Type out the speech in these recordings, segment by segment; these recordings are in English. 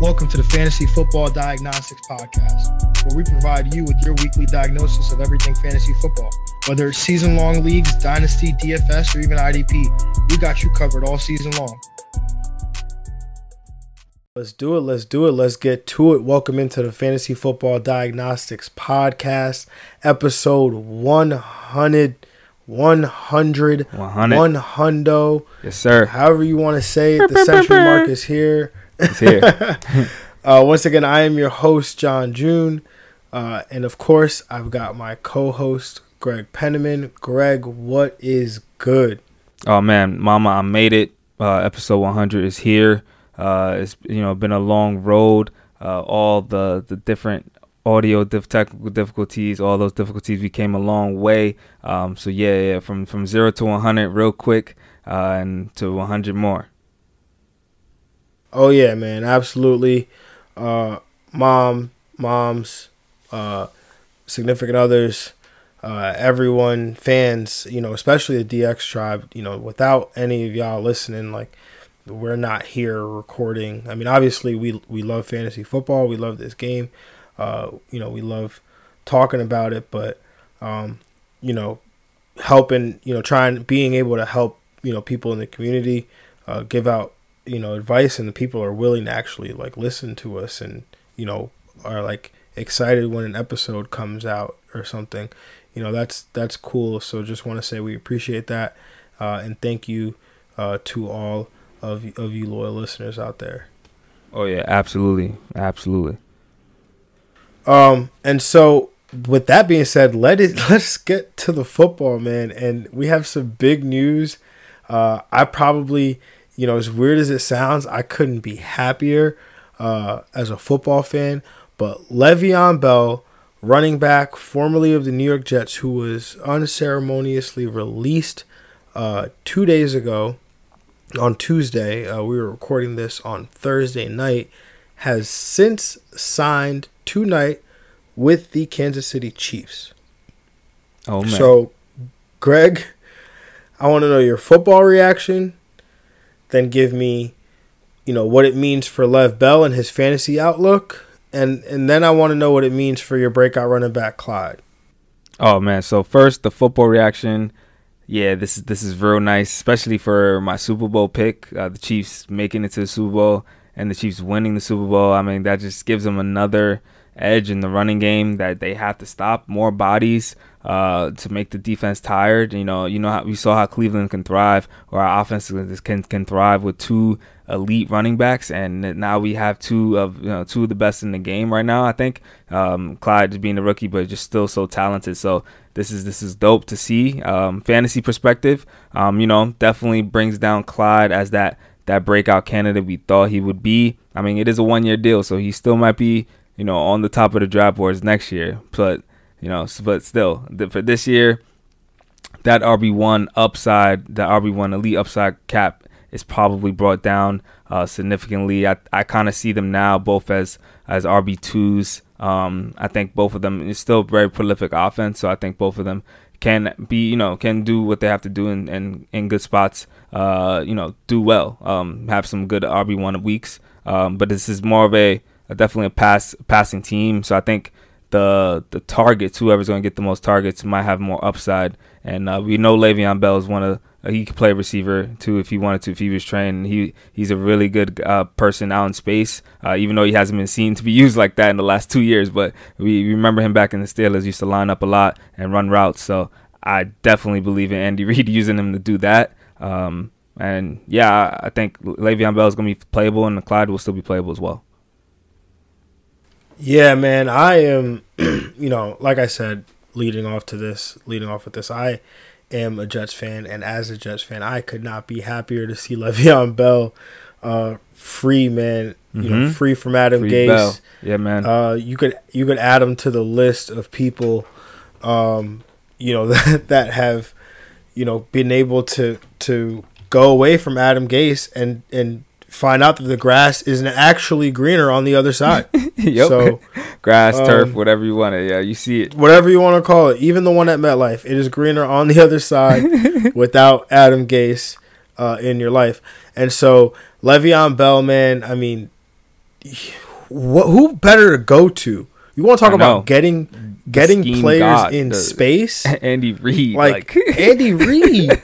Welcome to the Fantasy Football Diagnostics Podcast, where we provide you with your weekly diagnosis of everything fantasy football. Whether it's season long leagues, dynasty, DFS, or even IDP, we got you covered all season long. Let's do it. Let's do it. Let's get to it. Welcome into the Fantasy Football Diagnostics Podcast, episode 100. 100, 100. 100. Yes, sir. However you want to say it, the century mark is here. It's here. Uh, once again, I am your host, John June. Uh, and of course, I've got my co host, Greg Penniman. Greg, what is good? oh man, Mama, I made it. Uh, episode 100 is here. Uh, it's you know been a long road. Uh, all the the different audio dif- technical difficulties, all those difficulties, we came a long way. Um, so yeah, yeah, from from zero to 100 real quick, uh, and to 100 more. Oh, yeah, man. Absolutely. Uh, mom, moms, uh, significant others, uh, everyone, fans, you know, especially the DX tribe, you know, without any of y'all listening, like, we're not here recording. I mean, obviously, we we love fantasy football. We love this game. Uh, you know, we love talking about it, but um, you know, helping, you know, trying being able to help, you know, people in the community, uh, give out, you know, advice, and the people are willing to actually like listen to us, and you know, are like excited when an episode comes out or something. You know, that's that's cool. So just want to say we appreciate that, uh, and thank you uh, to all of of you loyal listeners out there. Oh yeah, absolutely, absolutely. Um, and so with that being said, let it let's get to the football, man. And we have some big news. Uh, I probably, you know, as weird as it sounds, I couldn't be happier uh, as a football fan. But Le'Veon Bell, running back formerly of the New York Jets, who was unceremoniously released uh, two days ago on Tuesday. Uh, we were recording this on Thursday night. Has since signed tonight with the Kansas City Chiefs. Oh man. So, Greg, I want to know your football reaction. Then give me, you know, what it means for Lev Bell and his fantasy outlook, and and then I want to know what it means for your breakout running back Clyde. Oh man, so first the football reaction. Yeah, this is this is real nice, especially for my Super Bowl pick, uh, the Chiefs making it to the Super Bowl and the Chiefs winning the Super Bowl. I mean, that just gives them another edge in the running game that they have to stop more bodies uh, to make the defense tired. You know, you know how we saw how Cleveland can thrive, or our offense can can thrive with two elite running backs, and now we have two of you know two of the best in the game right now. I think um, Clyde being a rookie, but just still so talented. So this is this is dope to see. Um, fantasy perspective, um, you know, definitely brings down Clyde as that that breakout candidate we thought he would be. I mean, it is a one year deal, so he still might be you know on the top of the draft boards next year. But you know, but still for this year, that RB one upside, that RB one elite upside cap is probably brought down uh, significantly. I, I kind of see them now both as as RB twos. Um, I think both of them is still very prolific offense, so I think both of them can be you know can do what they have to do in in, in good spots. Uh, you know, do well. Um, have some good RB one weeks. Um, but this is more of a, a definitely a pass passing team. So I think the the targets, whoever's going to get the most targets, might have more upside. And uh, we know Le'Veon Bell is one of uh, he could play receiver too if he wanted to if he was trained. He he's a really good uh, person out in space, uh, even though he hasn't been seen to be used like that in the last two years. But we remember him back in the Steelers used to line up a lot and run routes. So I definitely believe in Andy Reid using him to do that. Um, and yeah, I think Le'Veon Bell is going to be playable, and Clyde will still be playable as well. Yeah, man, I am. you know, like I said, leading off to this, leading off with this, I am a Jets fan, and as a Jets fan, I could not be happier to see Le'Veon Bell uh, free, man. You mm-hmm. know, free from Adam free Gase. Bell. Yeah, man. Uh, you could you could add him to the list of people, um, you know that that have, you know, been able to to go away from Adam Gase and and find out that the grass isn't actually greener on the other side. yep. So grass, um, turf, whatever you want it. Yeah, you see it. Whatever you want to call it. Even the one at MetLife, it is greener on the other side without Adam Gase uh, in your life. And so Le'Veon Bell, man, I mean, What? Who better to go to? You want to talk about getting getting players God, in the, space? Andy Reid, like, like Andy Reid.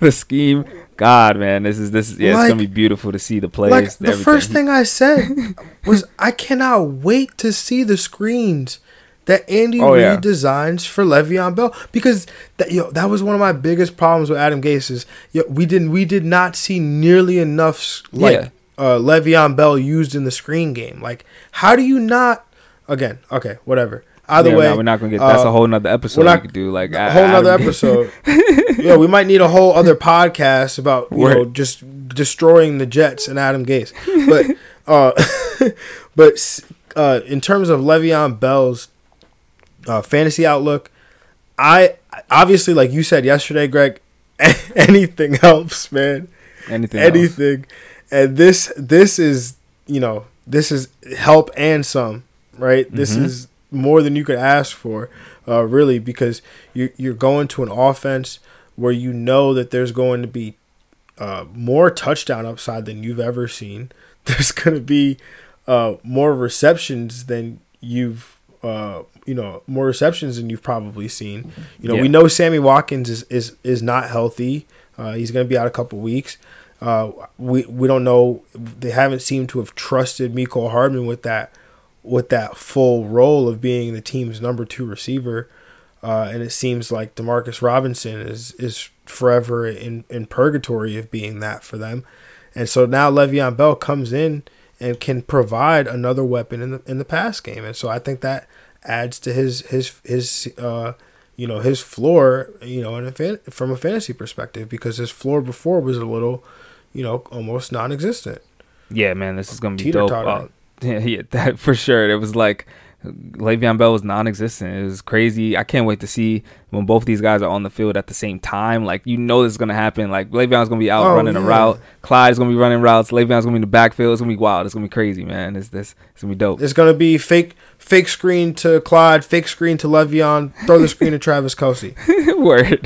the scheme God, man, this is this is yeah, like, it's gonna be beautiful to see the plays. Like the first thing I said was, I cannot wait to see the screens that Andy oh, Reid yeah. designs for Le'Veon Bell because that yo that was one of my biggest problems with Adam Gase is yo, we didn't we did not see nearly enough like yeah. uh, Le'Veon Bell used in the screen game. Like, how do you not? Again, okay, whatever. Either yeah, way, no, we're not gonna get. That's uh, a whole nother episode. We're not, we could do like a whole nother episode. yeah, we might need a whole other podcast about you Word. know just destroying the Jets and Adam Gase. But uh, but uh, in terms of Le'Veon Bell's uh, fantasy outlook, I obviously like you said yesterday, Greg. anything helps, man. Anything. Anything. Else. And this this is you know this is help and some right. Mm-hmm. This is more than you could ask for, uh, really, because you you're going to an offense where you know that there's going to be uh, more touchdown upside than you've ever seen. There's going to be uh, more receptions than you've uh, you know more receptions than you've probably seen. You know, yeah. we know Sammy Watkins is is is not healthy. Uh, he's going to be out a couple weeks. Uh, we we don't know. They haven't seemed to have trusted Mecole Hardman with that with that full role of being the team's number two receiver. Uh, and it seems like Demarcus Robinson is is forever in, in purgatory of being that for them. And so now Le'Veon Bell comes in and can provide another weapon in the in the pass game. And so I think that adds to his his his uh, you know his floor you know a fan, from a fantasy perspective because his floor before was a little you know almost non-existent. Yeah, man, this is gonna be dope. Uh, yeah, yeah, that for sure. It was like Le'Veon Bell was non-existent. It was crazy. I can't wait to see when both these guys are on the field at the same time. Like you know this is gonna happen. Like Le'Veon's gonna be out oh, running yeah. a route. Clyde's gonna be running routes. Le'Veon's gonna be in the backfield. It's gonna be wild. It's gonna be crazy, man. It's this. It's gonna be dope. It's gonna be fake, fake screen to Clyde, fake screen to Le'Veon. Throw the screen to Travis Kelce. Word.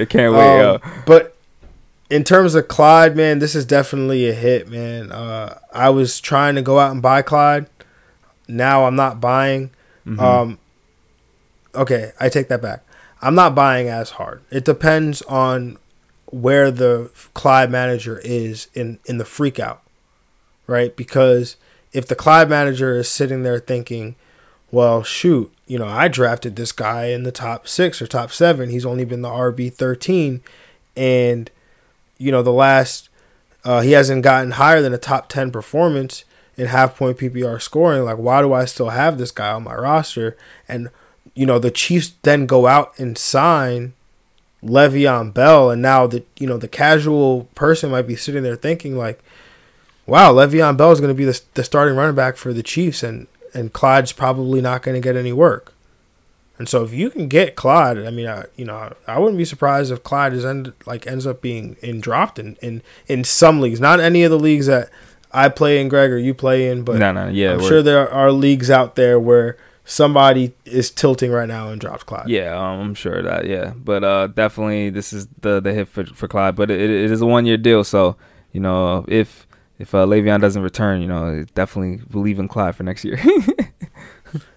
I can't wait. Um, but in terms of Clyde, man, this is definitely a hit, man. Uh, I was trying to go out and buy Clyde. Now I'm not buying. Mm-hmm. Um, okay, I take that back. I'm not buying as hard. It depends on where the Clyde manager is in in the freak out, right? Because if the Clyde manager is sitting there thinking, well, shoot, you know, I drafted this guy in the top six or top seven. He's only been the RB thirteen, and you know, the last uh, he hasn't gotten higher than a top 10 performance in half point PPR scoring. Like, why do I still have this guy on my roster? And, you know, the Chiefs then go out and sign Le'Veon Bell. And now the, you know, the casual person might be sitting there thinking, like, wow, Le'Veon Bell is going to be the, the starting running back for the Chiefs. And, and Clyde's probably not going to get any work. And so if you can get Clyde, I mean, I, you know, I wouldn't be surprised if Clyde is end like ends up being in dropped in, in in some leagues, not any of the leagues that I play in, Greg, or you play in, but no, no, yeah, I'm sure there are leagues out there where somebody is tilting right now and drops Clyde. Yeah, um, I'm sure that. Yeah, but uh, definitely this is the the hit for for Clyde, but it, it is a one year deal, so you know if if uh, Le'Veon doesn't return, you know, definitely believe in Clyde for next year.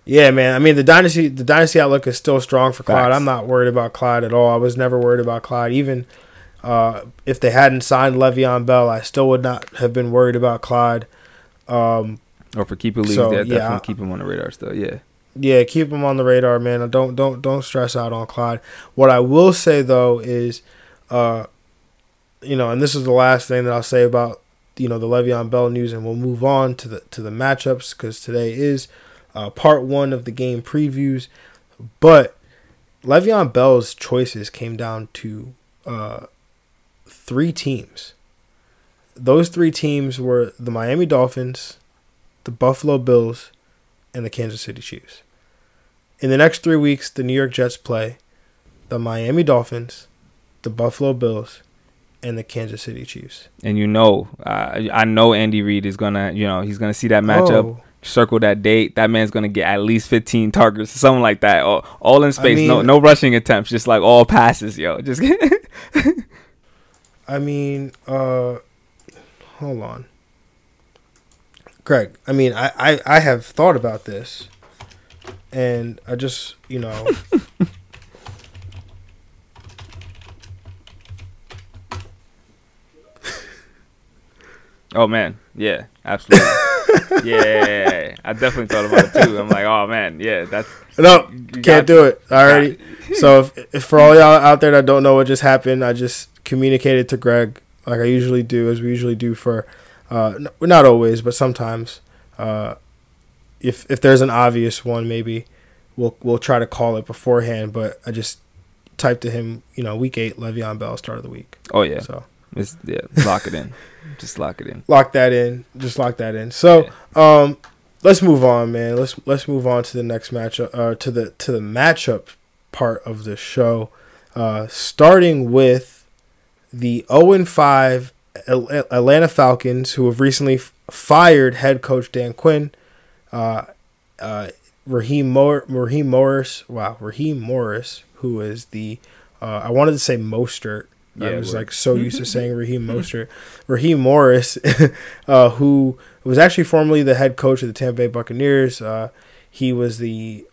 Yeah, man. I mean, the dynasty the dynasty outlook is still strong for Clyde. Facts. I'm not worried about Clyde at all. I was never worried about Clyde. Even uh, if they hadn't signed Le'Veon Bell, I still would not have been worried about Clyde. Um, or for keeper leagues, so, yeah, definitely keep him on the radar still. Yeah. Yeah, keep him on the radar, man. Don't don't don't stress out on Clyde. What I will say though is, uh, you know, and this is the last thing that I'll say about you know the Le'Veon Bell news, and we'll move on to the to the matchups because today is uh, part one of the game previews. But Le'Veon Bell's choices came down to uh, three teams. Those three teams were the Miami Dolphins, the Buffalo Bills, and the Kansas City Chiefs. In the next three weeks, the New York Jets play the Miami Dolphins, the Buffalo Bills, and the Kansas City Chiefs. And you know, uh, I know Andy Reid is gonna, you know, he's gonna see that matchup. Oh circle that date, that man's gonna get at least 15 targets, something like that. All, all in space, I mean, no no rushing attempts, just like all passes, yo. Just I mean, uh hold on. Greg, I mean, I, I, I have thought about this, and I just, you know. oh man, yeah, absolutely. yeah, I definitely thought about it too. I'm like, oh man, yeah, that's no, can't do it. Already. so if, if for all y'all out there that don't know what just happened, I just communicated to Greg like I usually do, as we usually do for, uh, not always, but sometimes. Uh, if if there's an obvious one, maybe we'll we'll try to call it beforehand. But I just typed to him, you know, week eight, Le'Veon Bell, start of the week. Oh yeah. So it's, yeah, lock it in. just lock it in. Lock that in. Just lock that in. So yeah. um, let's move on, man. Let's let's move on to the next matchup. Uh, to the to the matchup part of the show. Uh, starting with the 0 5 Atlanta Falcons, who have recently f- fired head coach Dan Quinn. Uh, uh, Raheem, Mor- Raheem Morris, wow, Raheem Morris, who is the, uh, I wanted to say Mostert. Yeah, I was like so used to saying Raheem Mostert. Raheem Morris, uh, who was actually formerly the head coach of the Tampa Bay Buccaneers. Uh, he was the,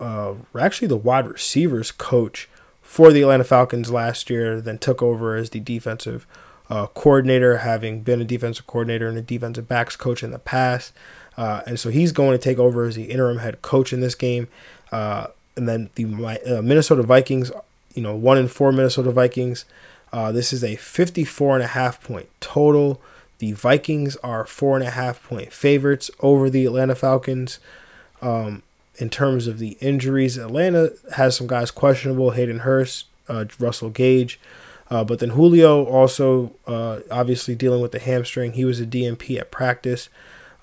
uh, actually the wide receivers coach for the Atlanta Falcons last year, then took over as the defensive uh, coordinator, having been a defensive coordinator and a defensive backs coach in the past. Uh, and so he's going to take over as the interim head coach in this game. Uh, and then the uh, Minnesota Vikings, you know, one in four Minnesota Vikings. Uh, this is a 54 and a half point total. The Vikings are four and a half point favorites over the Atlanta Falcons. Um, in terms of the injuries, Atlanta has some guys questionable Hayden Hurst, uh, Russell Gage. Uh, but then Julio also uh, obviously dealing with the hamstring. He was a DNP at practice.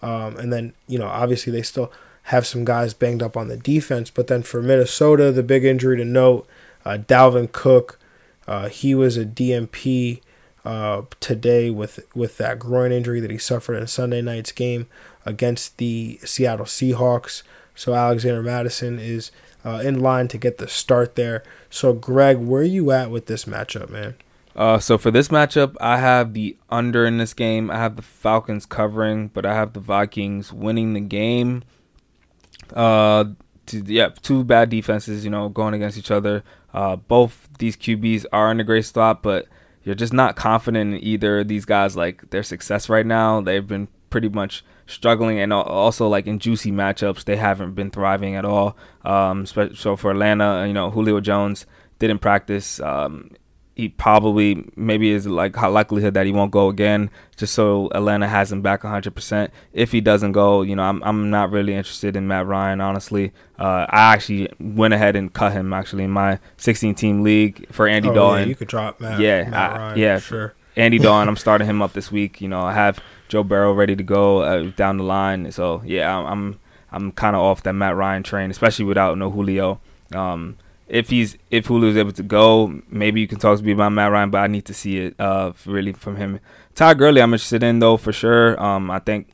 Um, and then, you know, obviously they still have some guys banged up on the defense. But then for Minnesota, the big injury to note uh, Dalvin Cook, uh, he was a DNP uh, today with, with that groin injury that he suffered in Sunday night's game against the Seattle Seahawks. So Alexander Mattison is uh, in line to get the start there. So, Greg, where are you at with this matchup, man? Uh, so for this matchup, I have the under in this game. I have the Falcons covering, but I have the Vikings winning the game. Uh, to, yeah, two bad defenses, you know, going against each other. Uh, both these QBs are in a great spot, but you're just not confident in either of these guys. Like their success right now, they've been pretty much struggling, and also like in juicy matchups, they haven't been thriving at all. Um, so for Atlanta, you know, Julio Jones didn't practice. Um, he probably maybe is like high likelihood that he won't go again just so Atlanta has him back 100%. If he doesn't go, you know, I'm I'm not really interested in Matt Ryan honestly. Uh, I actually went ahead and cut him actually in my 16 team league for Andy oh, Dalton. Yeah, you could drop Matt. Yeah, Matt I, Ryan, yeah, sure. Andy Dalton, I'm starting him up this week. You know, I have Joe Burrow ready to go uh, down the line. So yeah, I'm I'm, I'm kind of off that Matt Ryan train, especially without no Julio. Um, if he's if Julio's able to go, maybe you can talk to me about Matt Ryan, but I need to see it uh, really from him. Todd Gurley, I'm interested in though for sure. Um, I think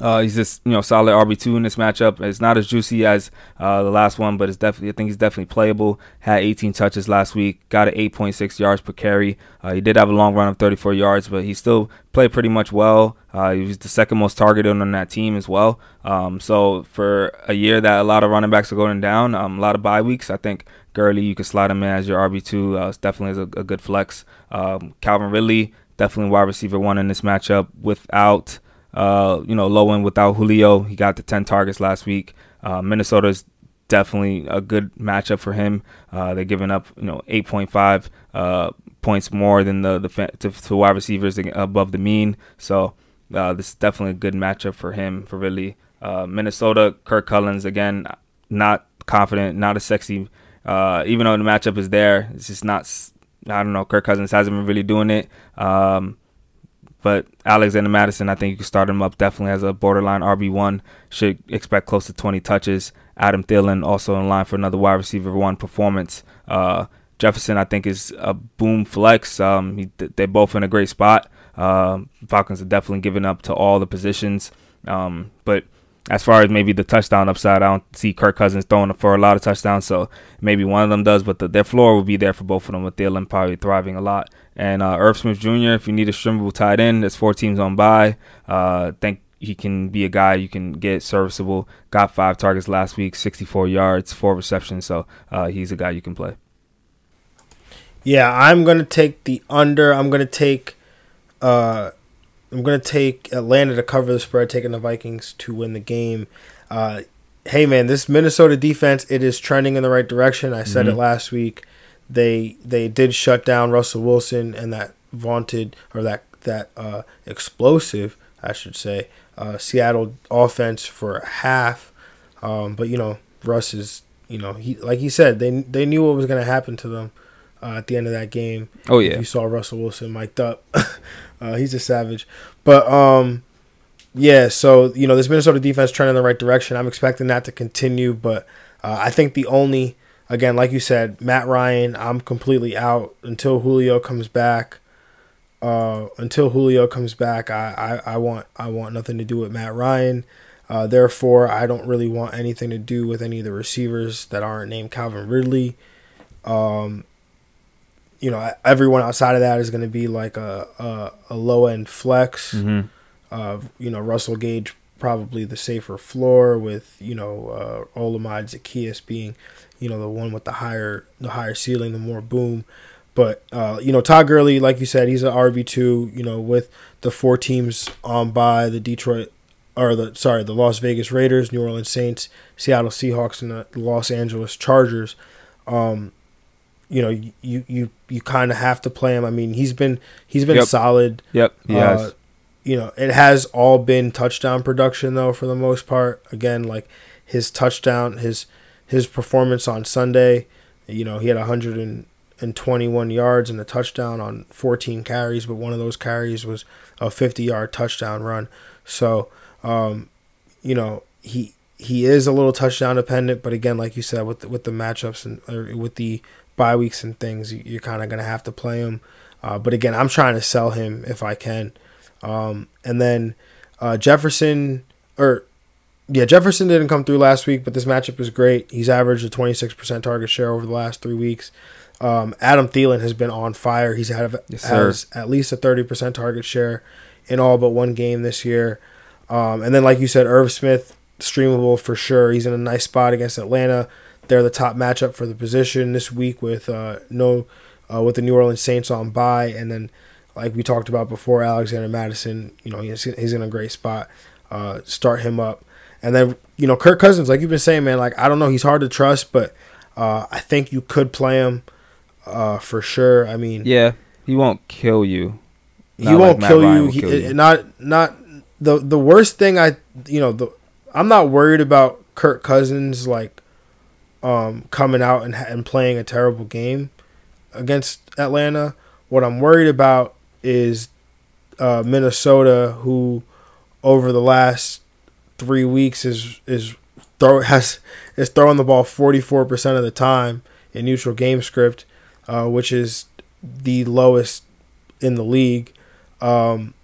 uh, he's just you know solid RB two in this matchup. It's not as juicy as uh, the last one, but it's definitely I think he's definitely playable. Had 18 touches last week, got an 8.6 yards per carry. Uh, he did have a long run of 34 yards, but he still played pretty much well. Uh, he was the second most targeted on that team as well. Um, so for a year that a lot of running backs are going down, um, a lot of bye weeks, I think Gurley you can slide him in as your RB two. Uh, definitely is a, a good flex. Um, Calvin Ridley definitely wide receiver one in this matchup without. Uh, you know, low end without Julio. He got the 10 targets last week. Uh, Minnesota's definitely a good matchup for him. Uh, they're giving up, you know, 8.5 uh, points more than the, the to, to wide receivers above the mean. So uh, this is definitely a good matchup for him, for really. Uh, Minnesota, Kirk Cousins, again, not confident, not a sexy. Uh, even though the matchup is there, it's just not. I don't know. Kirk Cousins hasn't been really doing it. Um, but Alexander Mattison, I think you can start him up definitely as a borderline RB1. Should expect close to 20 touches. Adam Thielen also in line for another wide receiver one performance. Uh, Jefferson, I think, is a boom flex. Um, he, they're both in a great spot. Uh, Falcons are definitely giving up to all the positions. Um, but as far as maybe the touchdown upside, I don't see Kirk Cousins throwing for a lot of touchdowns. So maybe one of them does, but the, their floor will be there for both of them with Thielen probably thriving a lot. And uh, Irv Smith Jr., if you need a streamable tight end, there's four teams on bye. Uh, think he can be a guy you can get serviceable. Got five targets last week, 64 yards, four receptions. So uh, he's a guy you can play. Yeah, I'm gonna take the under. I'm gonna take, uh, I'm gonna take Atlanta to cover the spread, taking the Vikings to win the game. Uh, hey man, this Minnesota defense it is trending in the right direction. I said mm-hmm. it last week. They they did shut down Russell Wilson and that vaunted or that that uh, explosive, I should say, uh, Seattle offense for half. Um, but you know, Russ is you know he like he said they they knew what was going to happen to them uh, at the end of that game. Oh yeah, you saw Russell Wilson mic'd up. uh, he's a savage. But um, yeah. So you know this Minnesota defense trending in the right direction. I'm expecting that to continue. But uh, I think the only again, like you said, Matt Ryan, I'm completely out until Julio comes back. Uh, until Julio comes back, I, I, I want I want nothing to do with Matt Ryan. Uh, therefore, I don't really want anything to do with any of the receivers that aren't named Calvin Ridley. Um, you know, everyone outside of that is going to be like a a, a low end flex. Mm-hmm. Uh, you know, Russell Gage probably the safer floor with you know uh, Olamide Zaccheaus being you know the one with the higher the higher ceiling, the more boom. But uh, you know Todd Gurley, like you said, he's an RB two. You know, with the four teams on bye the Detroit or the sorry the Las Vegas Raiders, New Orleans Saints, Seattle Seahawks, and the Los Angeles Chargers. Um, you know you you you kind of have to play him. I mean, he's been he's been yep. solid. Yep. Yes. Uh, you know, it has all been touchdown production though for the most part. Again, like his touchdown, his his performance on Sunday, you know, he had 121 yards and a touchdown on 14 carries, but one of those carries was a 50-yard touchdown run. So, um, you know, he he is a little touchdown dependent, but again, like you said, with the, with the matchups and with the bye weeks and things, you're kind of going to have to play him. Uh, but again, I'm trying to sell him if I can. Um, and then uh, Jefferson, or yeah, Jefferson didn't come through last week, but this matchup is great. He's averaged a 26% target share over the last three weeks. Um, Adam Thielen has been on fire. He's had yes, has at least a 30% target share in all but one game this year. Um, and then, like you said, Irv Smith, streamable for sure. He's in a nice spot against Atlanta. They're the top matchup for the position this week with uh, no uh, with the New Orleans Saints on bye, and then like we talked about before, Alexander Mattison. You know he's he's in a great spot. Uh, start him up, and then you know Kirk Cousins, like you've been saying, man. Like I don't know, he's hard to trust, but uh, I think you could play him uh, for sure. I mean, yeah, he won't kill you. Not he won't like kill, you. Will he, kill you. Not not the the worst thing I you know the I'm not worried about Kirk Cousins like um, coming out and, and playing a terrible game against Atlanta. What I'm worried about is uh, Minnesota, who over the last three weeks is is throw has is throwing the ball 44% of the time in neutral game script, uh, which is the lowest in the league, um,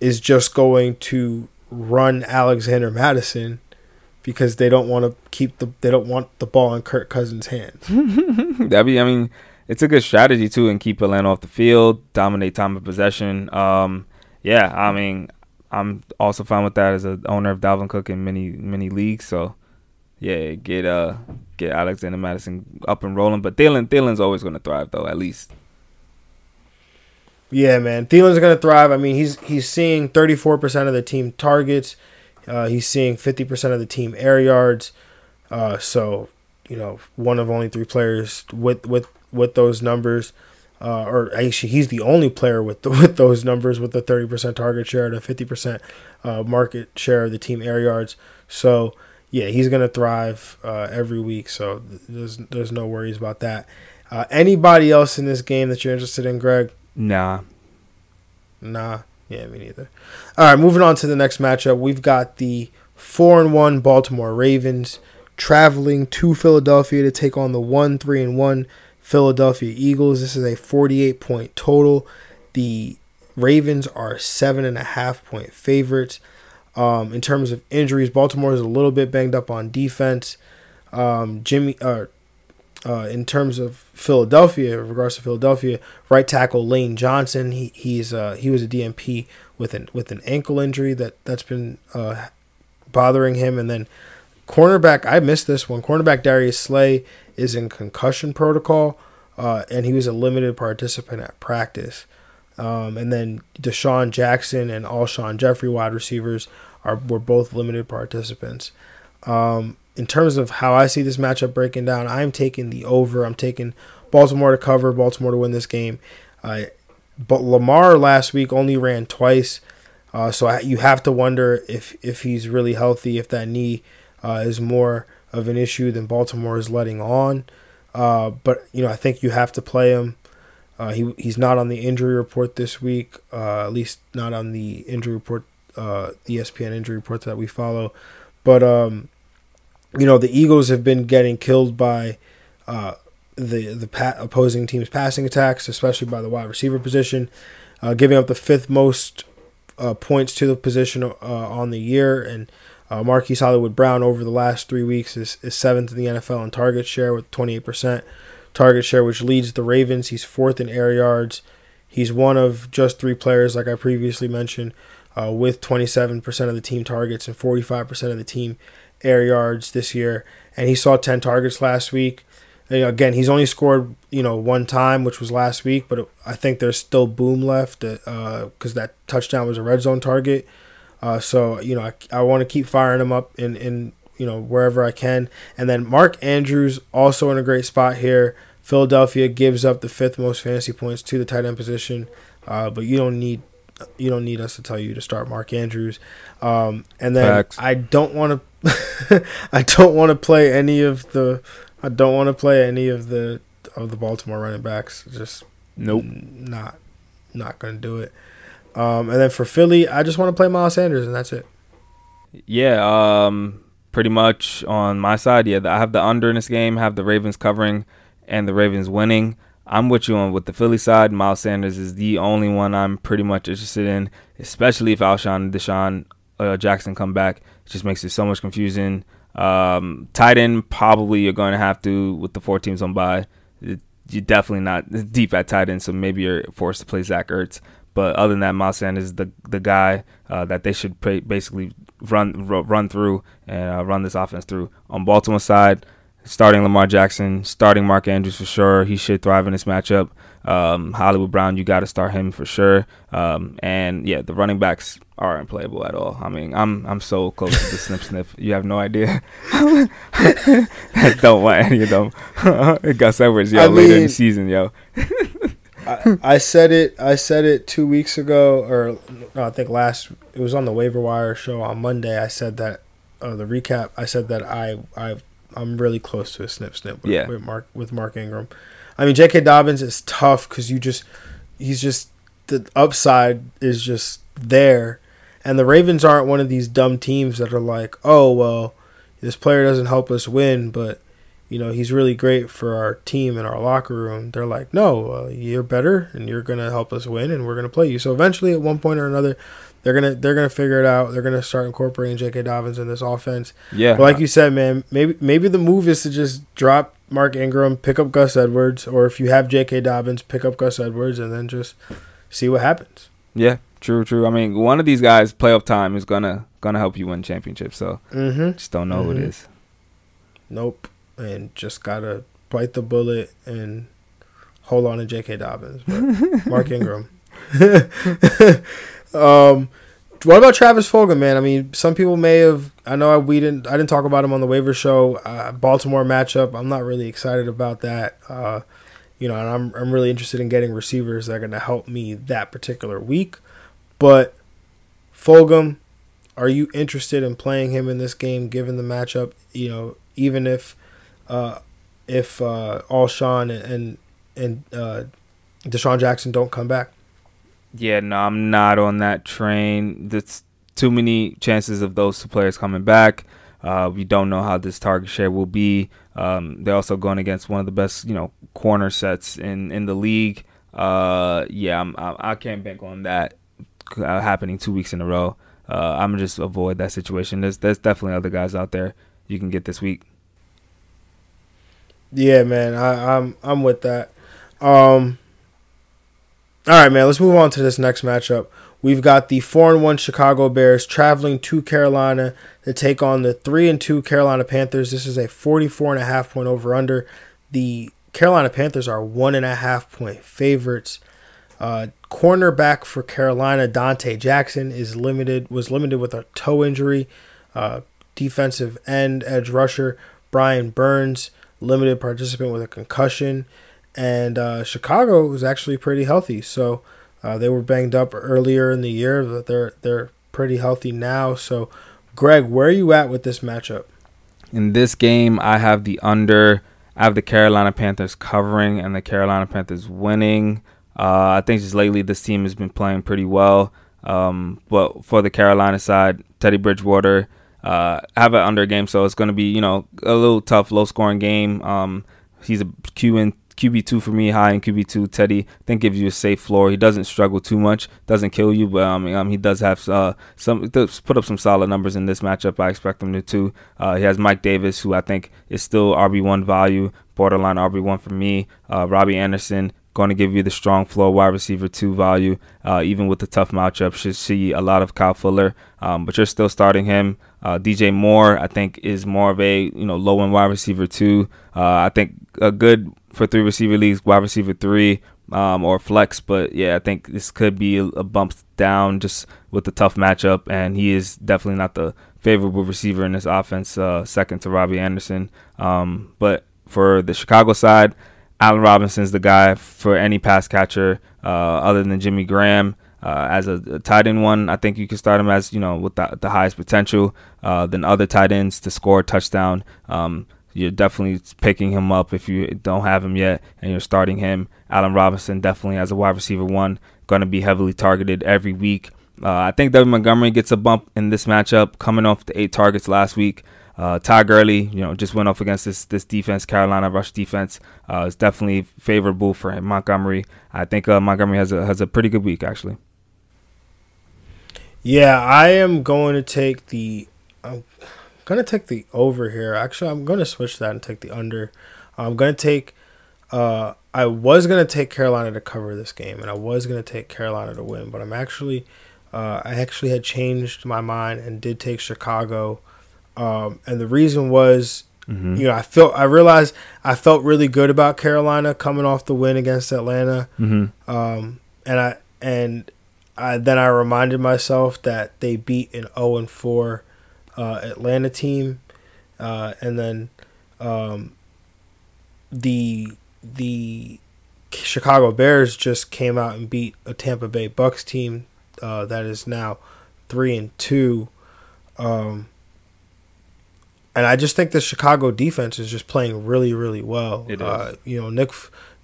is just going to run Alexander Mattison because they don't want to keep the they don't want the ball in Kirk Cousins' hands. That'd be, I mean, it's a good strategy too, and keep Atlanta off the field, dominate time of possession. Um, yeah, I mean, I'm also fine with that as an owner of Dalvin Cook in many many leagues. So, yeah, get uh get Alexander Mattison up and rolling. But Thielen Thielen's always going to thrive though, at least. Yeah, man, Thielen's going to thrive. I mean, he's he's seeing 34% of the team targets. Uh, he's seeing 50% of the team air yards. Uh, so, you know, one of only three players with with with those numbers. Uh, or actually, he's the only player with the, with those numbers with the 30% target share and a 50% uh, market share of the team air yards. So, yeah, he's gonna thrive uh, every week. So there's there's no worries about that. Uh, anybody else in this game that you're interested in, Greg? Nah. Nah. Yeah, me neither. All right, moving on to the next matchup. We've got the four and one Baltimore Ravens traveling to Philadelphia to take on the one three and one Philadelphia Eagles. This is a 48 point total. The Ravens are seven and a half point favorites. Um, in terms of injuries, Baltimore is a little bit banged up on defense. Um, Jimmy, uh, uh, in terms of Philadelphia, in regards to Philadelphia, right tackle Lane Johnson, he he's uh, he was a DNP with an with an ankle injury that that's been uh, bothering him, and then cornerback I missed this one. Cornerback Darius Slay is in concussion protocol, uh, and he was a limited participant at practice. Um, and then DeSean Jackson and Alshon Jeffery, wide receivers, are were both limited participants. Um, in terms of how I see this matchup breaking down, I'm taking the over. I'm taking Baltimore to cover, Baltimore to win this game. Uh, but Lamar last week only ran twice, uh, so I, you have to wonder if if he's really healthy, if that knee uh, is more of an issue than Baltimore is letting on. Uh, but you know, I think you have to play him. Uh, he he's not on the injury report this week, uh, at least not on the injury report, the ESPN injury report that we follow. But um, you know, the Eagles have been getting killed by uh, the the pa- opposing team's passing attacks, especially by the wide receiver position, uh, giving up the fifth most uh, points to the position uh, on the year. And uh, Marquise Hollywood Brown over the last three weeks is, is seventh in the NFL in target share with 28% target share, which leads the Ravens. He's fourth in air yards. He's one of just three players, like I previously mentioned, uh, with 27% of the team targets and 45% of the team air yards this year, and he saw 10 targets last week. And again, he's only scored you know one time, which was last week, but I think there's still boom left because uh, that touchdown was a red zone target. Uh, so you know I, I want to keep firing him up in in you know wherever I can. And then Mark Andrews also in a great spot here. Philadelphia gives up the fifth most fantasy points to the tight end position, uh, but you don't need you don't need us to tell you to start Mark Andrews. Um, and then Facts. I don't want to I don't want to play any of the I don't want to play any of the of the Baltimore running backs. Just nope, not not gonna do it. Um, and then for Philly, I just want to play Miles Sanders, and that's it. Yeah, um, pretty much on my side. Yeah, I have the under in this game. Have the Ravens covering and the Ravens winning. I'm with you on with the Philly side. Miles Sanders is the only one I'm pretty much interested in, especially if Alshon DeSean uh, Jackson come back. Just makes it so much confusing. Um, tight end, probably you're going to have to with the four teams on bye. You're definitely not deep at tight end, so maybe you're forced to play Zach Ertz. But other than that, Miles Sanders is the the guy uh, that they should pay, basically run run through and uh, run this offense through. On Baltimore side, starting Lamar Jackson, starting Mark Andrews for sure. He should thrive in this matchup. Um, Hollywood Brown, you got to start him for sure. Um, and yeah, the running backs aren't playable at all. I mean, I'm I'm so close to the snip sniff. You have no idea. I don't want any of them. Gus Edwards, yo, I later mean, in the season, yo. I, I, said it. I said it two weeks ago, or no, I think last. It was on the waiver wire show on Monday. I said that uh, the recap. I said that I I I'm really close to a snip snip with, yeah. with Mark with Mark Ingram. I mean, J.K. Dobbins is tough because you just he's just the upside is just there, and the Ravens aren't one of these dumb teams that are like, oh well, this player doesn't help us win, but you know he's really great for our team and our locker room. They're like, no, uh, you're better, and you're gonna help us win, and we're gonna play you. So eventually, at one point or another, they're gonna they're gonna figure it out. They're gonna start incorporating J.K. Dobbins in this offense. Yeah, but like you said, man, maybe maybe the move is to just drop Mark Ingram, pick up Gus Edwards, or if you have J.K. Dobbins, pick up Gus Edwards, and then just see what happens. Yeah, true, true. I mean, one of these guys, playoff time is gonna gonna help you win championships. So mm-hmm. just don't know mm-hmm. who it mm-hmm. Nope, and just gotta bite the bullet and hold on to J.K. Dobbins, but Mark Ingram. Um, what about Travis Fulgham, man? I mean, some people may have. I know I, we didn't. I didn't talk about him on the waiver show. Uh, Baltimore matchup. I'm not really excited about that. Uh, you know, and I'm I'm really interested in getting receivers that are going to help me that particular week. But Fulgham, are you interested in playing him in this game, given the matchup? You know, even if uh, if uh, Alshon and and uh, DeSean Jackson don't come back. Yeah, no, I'm not on that train. There's too many chances of those two players coming back. Uh, we don't know how this target share will be. Um, they're also going against one of the best, you know, corner sets in in the league. Uh, yeah, I'm, I, I can't bank on that uh, happening two weeks in a row. Uh, I'm just avoid that situation. There's there's definitely other guys out there you can get this week. Yeah, man, I, I'm I'm with that. Um, all right, man. Let's move on to this next matchup. We've got the four and one Chicago Bears traveling to Carolina to take on the three and two Carolina Panthers. This is a 44 and a half point over under. The Carolina Panthers are one and a half point favorites. Uh, cornerback for Carolina, Donte Jackson, is limited was limited with a toe injury. Uh, defensive end edge rusher Brian Burns, limited participant with a concussion, and uh, Chicago was actually pretty healthy. So uh, they were banged up earlier in the year, but they're they're pretty healthy now. So, Greg, where are you at with this matchup? In this game, I have the under. I have the Carolina Panthers covering and the Carolina Panthers winning. Uh, I think just lately this team has been playing pretty well. Um, but for the Carolina side, Teddy Bridgewater uh, have an under game, so it's going to be you know a little tough, low scoring game. Um, he's a Q in QB two for me, high in QB two. Teddy, I think gives you a safe floor. He doesn't struggle too much, doesn't kill you, but um, um he does have uh, some put up some solid numbers in this matchup. I expect him to too. Uh, he has Mike Davis, who I think is still RB one value, borderline RB one for me. Uh, Robbie Anderson, going to give you the strong floor wide receiver two value, uh, even with the tough matchup. Should see a lot of Kyle Fuller, um, but you're still starting him. Uh, DJ Moore, I think, is more of a you know low end wide receiver two. Uh, I think a good for three receiver leagues, wide receiver three um, or flex. But yeah, I think this could be a, bump down just with the tough matchup, and he is definitely not the favorable receiver in this offense, uh, second to Robbie Anderson. Um, but for the Chicago side, Allen Robinson's the guy for any pass catcher uh, other than Jimmy Graham. Uh, as a, a, tight end one, I think you can start him as you know with the, the highest potential uh, than other tight ends to score a touchdown. Um, you're definitely picking him up if you don't have him yet, and you're starting him. Allen Robinson definitely as a wide receiver one, going to be heavily targeted every week. Uh, I think Devin Montgomery gets a bump in this matchup, coming off the eight targets last week. Uh, Todd Gurley, you know, just went off against this this defense, Carolina rush defense. Uh, it's definitely favorable for him. Montgomery. I think uh, Montgomery has a has a pretty good week actually. Yeah, I am going to take the. I'm gonna take the over here. Actually, I'm gonna switch that and take the under. I'm gonna take. Uh, I was gonna take Carolina to cover this game, and I was gonna take Carolina to win, but I'm actually, uh, I actually had changed my mind and did take Chicago um, and the reason was, mm-hmm. you know, I felt I realized I felt really good about Carolina coming off the win against Atlanta, mm-hmm. um, and I and I then I reminded myself that they beat an zero and four uh, Atlanta team, uh, and then um, the the Chicago Bears just came out and beat a Tampa Bay Bucks team uh, that is now three and two. Um, and I just think the Chicago defense is just playing really, really well. It is. Uh, you know, Nick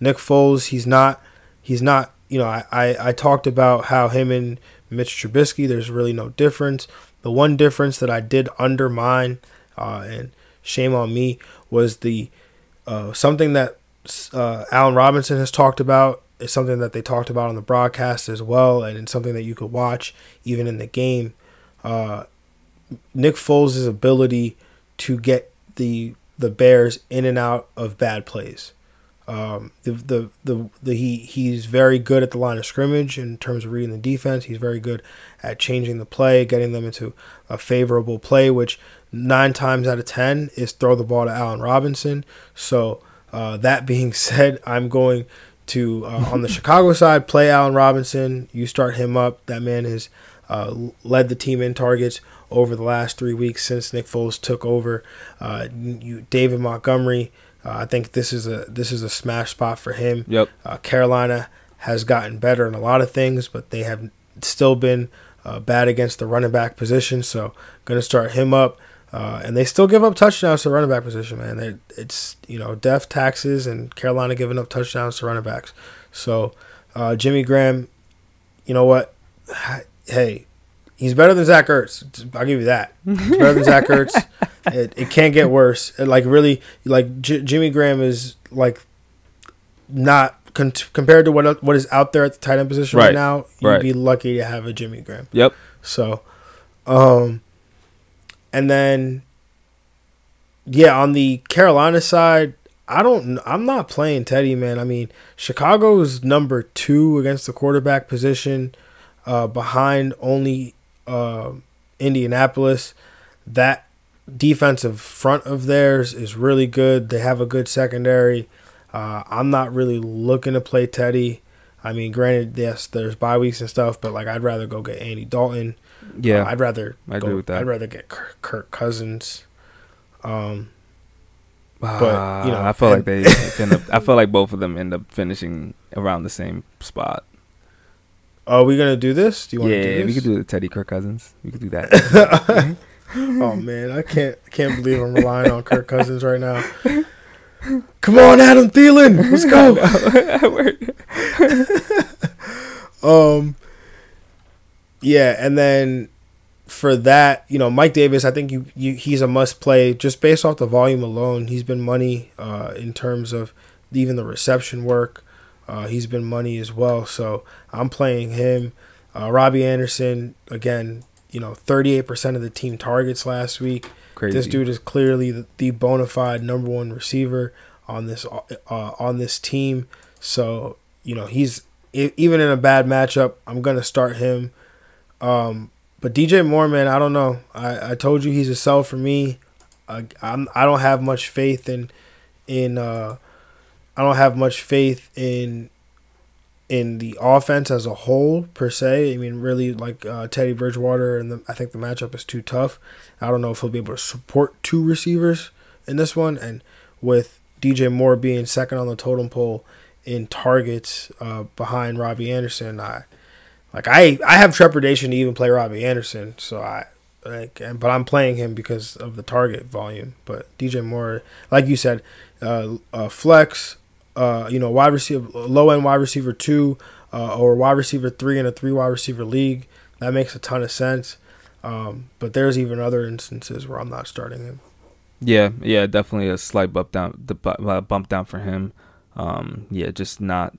Nick Foles, he's not he's not. You know, I, I, I talked about how him and Mitch Trubisky, there's really no difference. The one difference that I did undermine, uh, and shame on me, was the uh, something that uh, Allen Robinson has talked about. Is something that they talked about on the broadcast as well, and it's something that you could watch even in the game. Uh, Nick Foles' ability to get the the Bears in and out of bad plays. Um, the, the, the, the, he, he's very good at the line of scrimmage in terms of reading the defense. He's very good at changing the play, getting them into a favorable play, which nine times out of 10 is throw the ball to Allen Robinson. So, uh, that being said, I'm going to, uh, on the Chicago side, play Allen Robinson. You start him up. That man has uh, led the team in targets over the last three weeks since Nick Foles took over. Uh, you, David Montgomery, uh, I think this is a this is a smash spot for him. Yep. Uh, Carolina has gotten better in a lot of things, but they have still been uh, bad against the running back position. So going to start him up. Uh, and they still give up touchdowns to running back position, man. They're, it's you know death taxes and Carolina giving up touchdowns to running backs. So uh, Jimmy Graham, you know what? Hey, He's better than Zach Ertz. I'll give you that. He's better than Zach Ertz. It, it can't get worse. It, like really, like J- Jimmy Graham is like not con- compared to what what is out there at the tight end position right, right now. You'd right. be lucky to have a Jimmy Graham. Yep. So, um, and then yeah, on the Carolina side, I don't. I'm not playing Teddy, man. I mean, Chicago's number two against the quarterback position, uh, behind only uh, Indianapolis. That defensive front of theirs is really good. They have a good secondary. Uh, I'm not really looking to play Teddy. I mean, granted, yes, there's bye weeks and stuff, but like I'd rather go get Andy Dalton. Yeah, Uh, I'd rather I go, agree with that. I'd rather get Kirk, Kirk Cousins. Um, but you know, I feel like they end up. I feel like both of them end up finishing around the same spot. Are we gonna do this? Do you want Yeah, to do we could do the Teddy Kirk Cousins. We could do that. oh man, I can't can't believe I'm relying on Kirk Cousins right now. Come on, Adam Thielen, let's go. um, yeah, and then for that, you know, Mike Davis, I think you, you he's a must play just based off the volume alone. He's been money uh, in terms of even the reception work. Uh, he's been money as well, so I'm playing him. Uh, Robbie Anderson again, you know, 38% of the team targets last week. Crazy. This dude is clearly the, the bona fide number one receiver on this uh, on this team. So you know he's even in a bad matchup, I'm gonna start him. Um, but DJ Moore, man, I don't know. I, I told you he's a sell for me. I, I'm I don't have much faith in in uh, I don't have much faith in in the offense as a whole per se. I mean, really, like uh, Teddy Bridgewater, and the, I think the matchup is too tough. I don't know if he'll be able to support two receivers in this one, and with DJ Moore being second on the totem pole in targets uh, behind Robbie Anderson, I like I I have trepidation to even play Robbie Anderson. So I like, but I'm playing him because of the target volume. But DJ Moore, like you said, uh, uh, flex, uh, you know, wide receiver, low end wide receiver two, uh, or wide receiver three in a three wide receiver league. That makes a ton of sense. Um, but there's even other instances where I'm not starting him. Yeah, yeah, definitely a slight bump down, the uh, bump down for him. Um, yeah, just not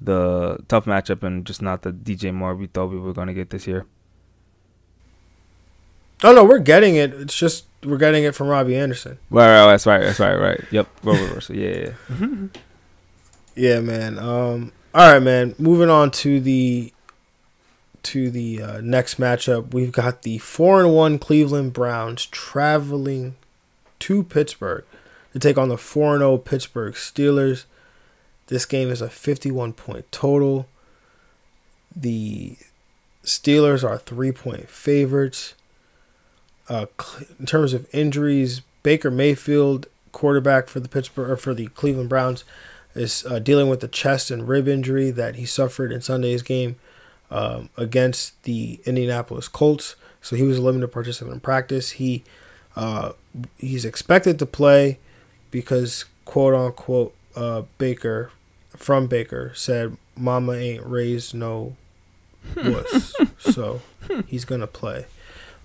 the tough matchup and just not the DJ Moore we thought we were going to get this year. Oh no, we're getting it. It's just we're getting it from Robbie Anderson. Right, right, that's right, that's right, right. Yep, role reversal. Yeah, yeah. Yeah, man. Um, all right, man. Moving on to the to the uh, next matchup, we've got the four and one Cleveland Browns traveling to Pittsburgh to take on the four and zero Pittsburgh Steelers. This game is a fifty-one point total. The Steelers are three point favorites. Uh, in terms of injuries, Baker Mayfield, quarterback for the Pittsburgh or for the Cleveland Browns, is uh, dealing with the chest and rib injury that he suffered in Sunday's game um, against the Indianapolis Colts. So he was a limited participant in practice. He uh, he's expected to play because quote unquote uh, Baker from Baker said, "Mama ain't raised no wuss," so he's gonna play.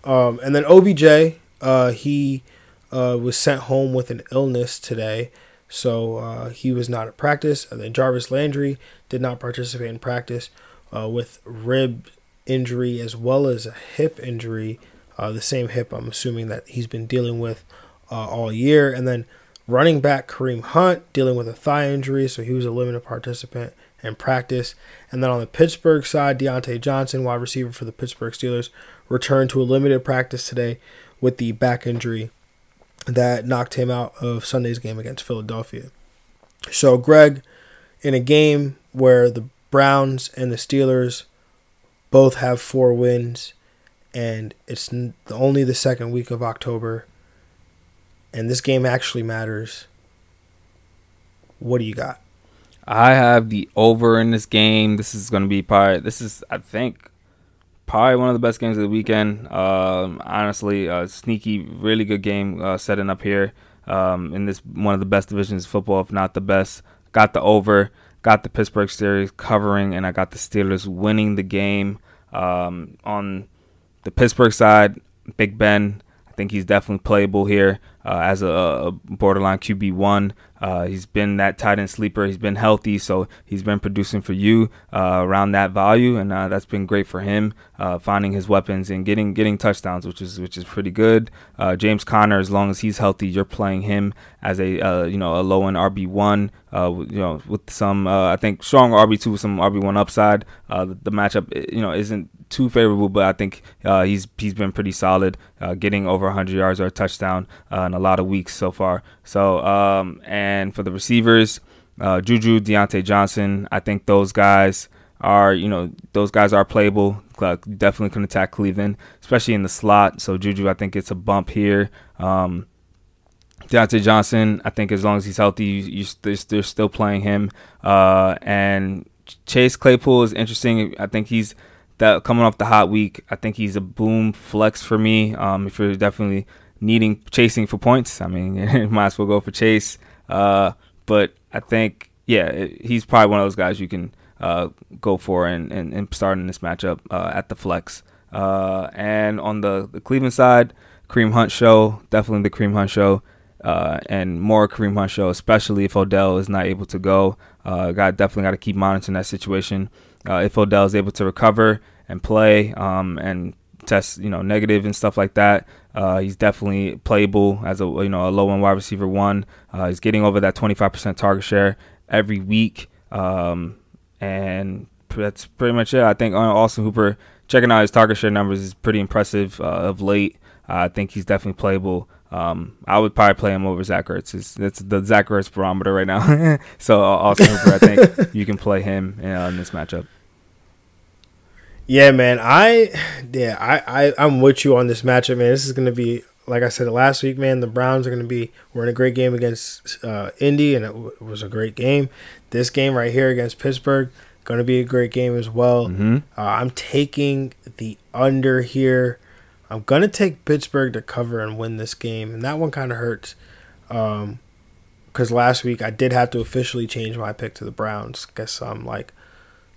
Um, and then OBJ, uh, he uh, was sent home with an illness today. So uh, he was not at practice. And then Jarvis Landry did not participate in practice uh, with rib injury as well as a hip injury. Uh, the same hip, I'm assuming that he's been dealing with uh, all year. And then running back Kareem Hunt dealing with a thigh injury, so he was a limited participant in practice. And then on the Pittsburgh side, Diontae Johnson, wide receiver for the Pittsburgh Steelers, returned to a limited practice today with the back injury that knocked him out of Sunday's game against Philadelphia. So, Greg, in a game where the Browns and the Steelers both have four wins, and it's only the second week of October, and this game actually matters, what do you got? I have the over in this game. This is going to be part. this is I think probably one of the best games of the weekend. Um, honestly, a sneaky, really good game uh, setting up here um, in this one of the best divisions of football, if not the best. Got the over, got the Pittsburgh Steelers covering, and I got the Steelers winning the game. Um, on the Pittsburgh side, Big Ben. I think he's definitely playable here uh, as a, a borderline QB one. Uh, he's been that tight end sleeper. He's been healthy, so he's been producing for you uh, around that value, and uh, that's been great for him, uh, finding his weapons and getting getting touchdowns, which is which is pretty good. Uh, James Conner, as long as he's healthy, you're playing him as a uh, you know a low end RB one, you know with some I think strong RB two, some RB one upside. the, the matchup you know isn't too favorable, but I think uh, he's he's been pretty solid, uh, getting over 100 yards or a touchdown uh, in a lot of weeks so far. So um, and for the receivers, uh, Juju, Diontae Johnson, I think those guys are you know those guys are playable. definitely can attack Cleveland, especially in the slot. So Juju, I think it's a bump here. Um, Diontae Johnson, I think as long as he's healthy, you, you, they're still playing him. Uh, and Chase Claypool is interesting. I think he's that coming off the hot week, I think he's a boom flex for me. Um, if you're definitely needing chasing for points, I mean, you might as well go for Chase. Uh, but I think, yeah, he's probably one of those guys you can uh, go for and, and, and start in this matchup uh, at the flex. Uh, and on the, the Cleveland side, Kareem Hunt show, definitely the Kareem Hunt show. Uh, and more Kareem Hunt show, especially if Odell is not able to go. Uh, got definitely got to keep monitoring that situation. Uh, if Odell is able to recover and play um, and test, you know, negative and stuff like that, uh, he's definitely playable as a you know a low end wide receiver one. Uh, he's getting over that 25% target share every week, um, and that's pretty much it. I think uh, Austin Hooper checking out his target share numbers is pretty impressive uh, of late. I think he's definitely playable. Um, I would probably play him over Zach Ertz. It's, it's the Zach Ertz barometer right now. so uh, Austin Hooper, I think you can play him uh, in this matchup. Yeah, man. I yeah, I, I I'm with you on this matchup, man. This is gonna be like I said last week, man. The Browns are gonna be we're in a great game against uh, Indy, and it, w- it was a great game. This game right here against Pittsburgh gonna be a great game as well. Mm-hmm. Uh, I'm taking the under here. I'm gonna take Pittsburgh to cover and win this game, and that one kind of hurts. Um, because last week I did have to officially change my pick to the Browns. Guess I'm like,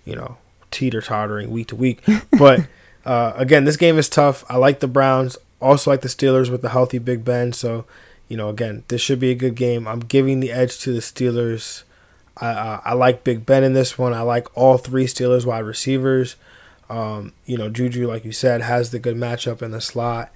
you know, teeter tottering week to week. But uh, again, this game is tough. I like the Browns. Also like the Steelers with the healthy Big Ben. So, you know, again, this should be a good game. I'm giving the edge to the Steelers. I uh, I like Big Ben in this one. I like all three Steelers wide receivers. Um, you know, Juju, like you said, has the good matchup in the slot.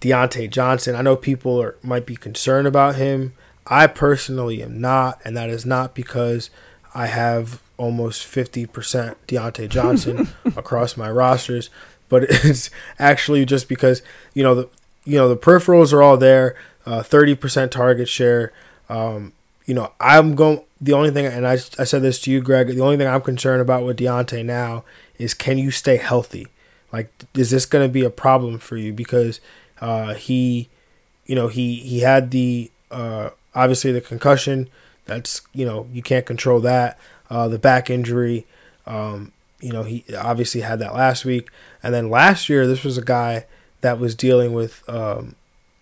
Diontae Johnson, I know people are, might be concerned about him. I personally am not, and that is not because I have almost 50% Diontae Johnson across my rosters, but it's actually just because, you know, the you know, the peripherals are all there, uh, 30% target share. Um, you know, I'm going the only thing and I, I said this to you, Greg, the only thing I'm concerned about with Diontae now is can you stay healthy? Like is this going to be a problem for you because uh, he you know, he he had the uh, obviously the concussion that's you know you can't control that. Uh, the back injury, um, you know he obviously had that last week, and then last year this was a guy that was dealing with. Um,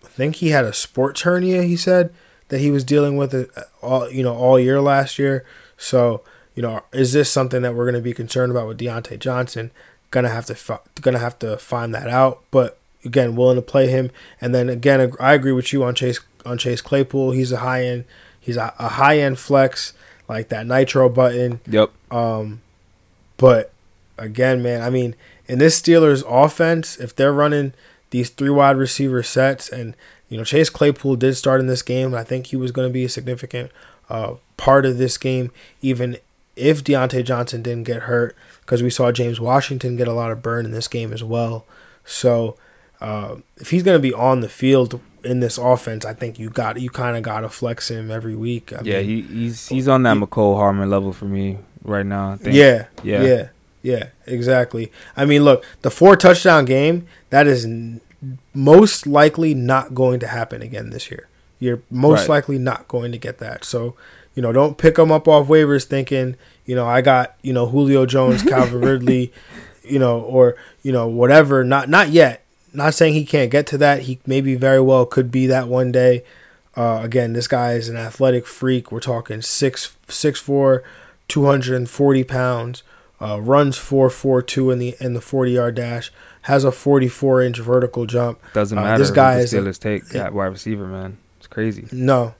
I think he had a sports hernia. He said that he was dealing with it all you know all year last year. So you know is this something that we're going to be concerned about with Diontae Johnson? Gonna have to gonna have to find that out, but again willing to play him. And then again, I agree with you on Chase on Chase Claypool. He's a high end He's a, a high end flex, like that nitro button. Yep. Um, but again, man, I mean, in this Steelers offense, if they're running these three wide receiver sets, and you know Chase Claypool did start in this game, and I think he was going to be a significant uh, part of this game, even if Diontae Johnson didn't get hurt, because we saw James Washington get a lot of burn in this game as well. So uh, if he's going to be on the field in this offense, I think you got you kind of got to flex him every week. I yeah, mean, he, he's he's on that he, Mecole Hardman level for me right now. Yeah, yeah, yeah, yeah, exactly. I mean, look, the four touchdown game that is n- most likely not going to happen again this year. You're most right. likely not going to get that. So, you know, don't pick him up off waivers thinking, you know, I got you know Julio Jones, Calvin Ridley, you know, or you know whatever. Not not yet not saying he can't get to that. He maybe very well could be that one day. Uh, again, this guy is an athletic freak. We're talking six six four, two hundred and forty pounds. Uh, runs four four two in the in the forty yard dash. Has a forty four inch vertical jump. Doesn't uh, matter. This guy is Steelers take at wide receiver, man. It's crazy. No,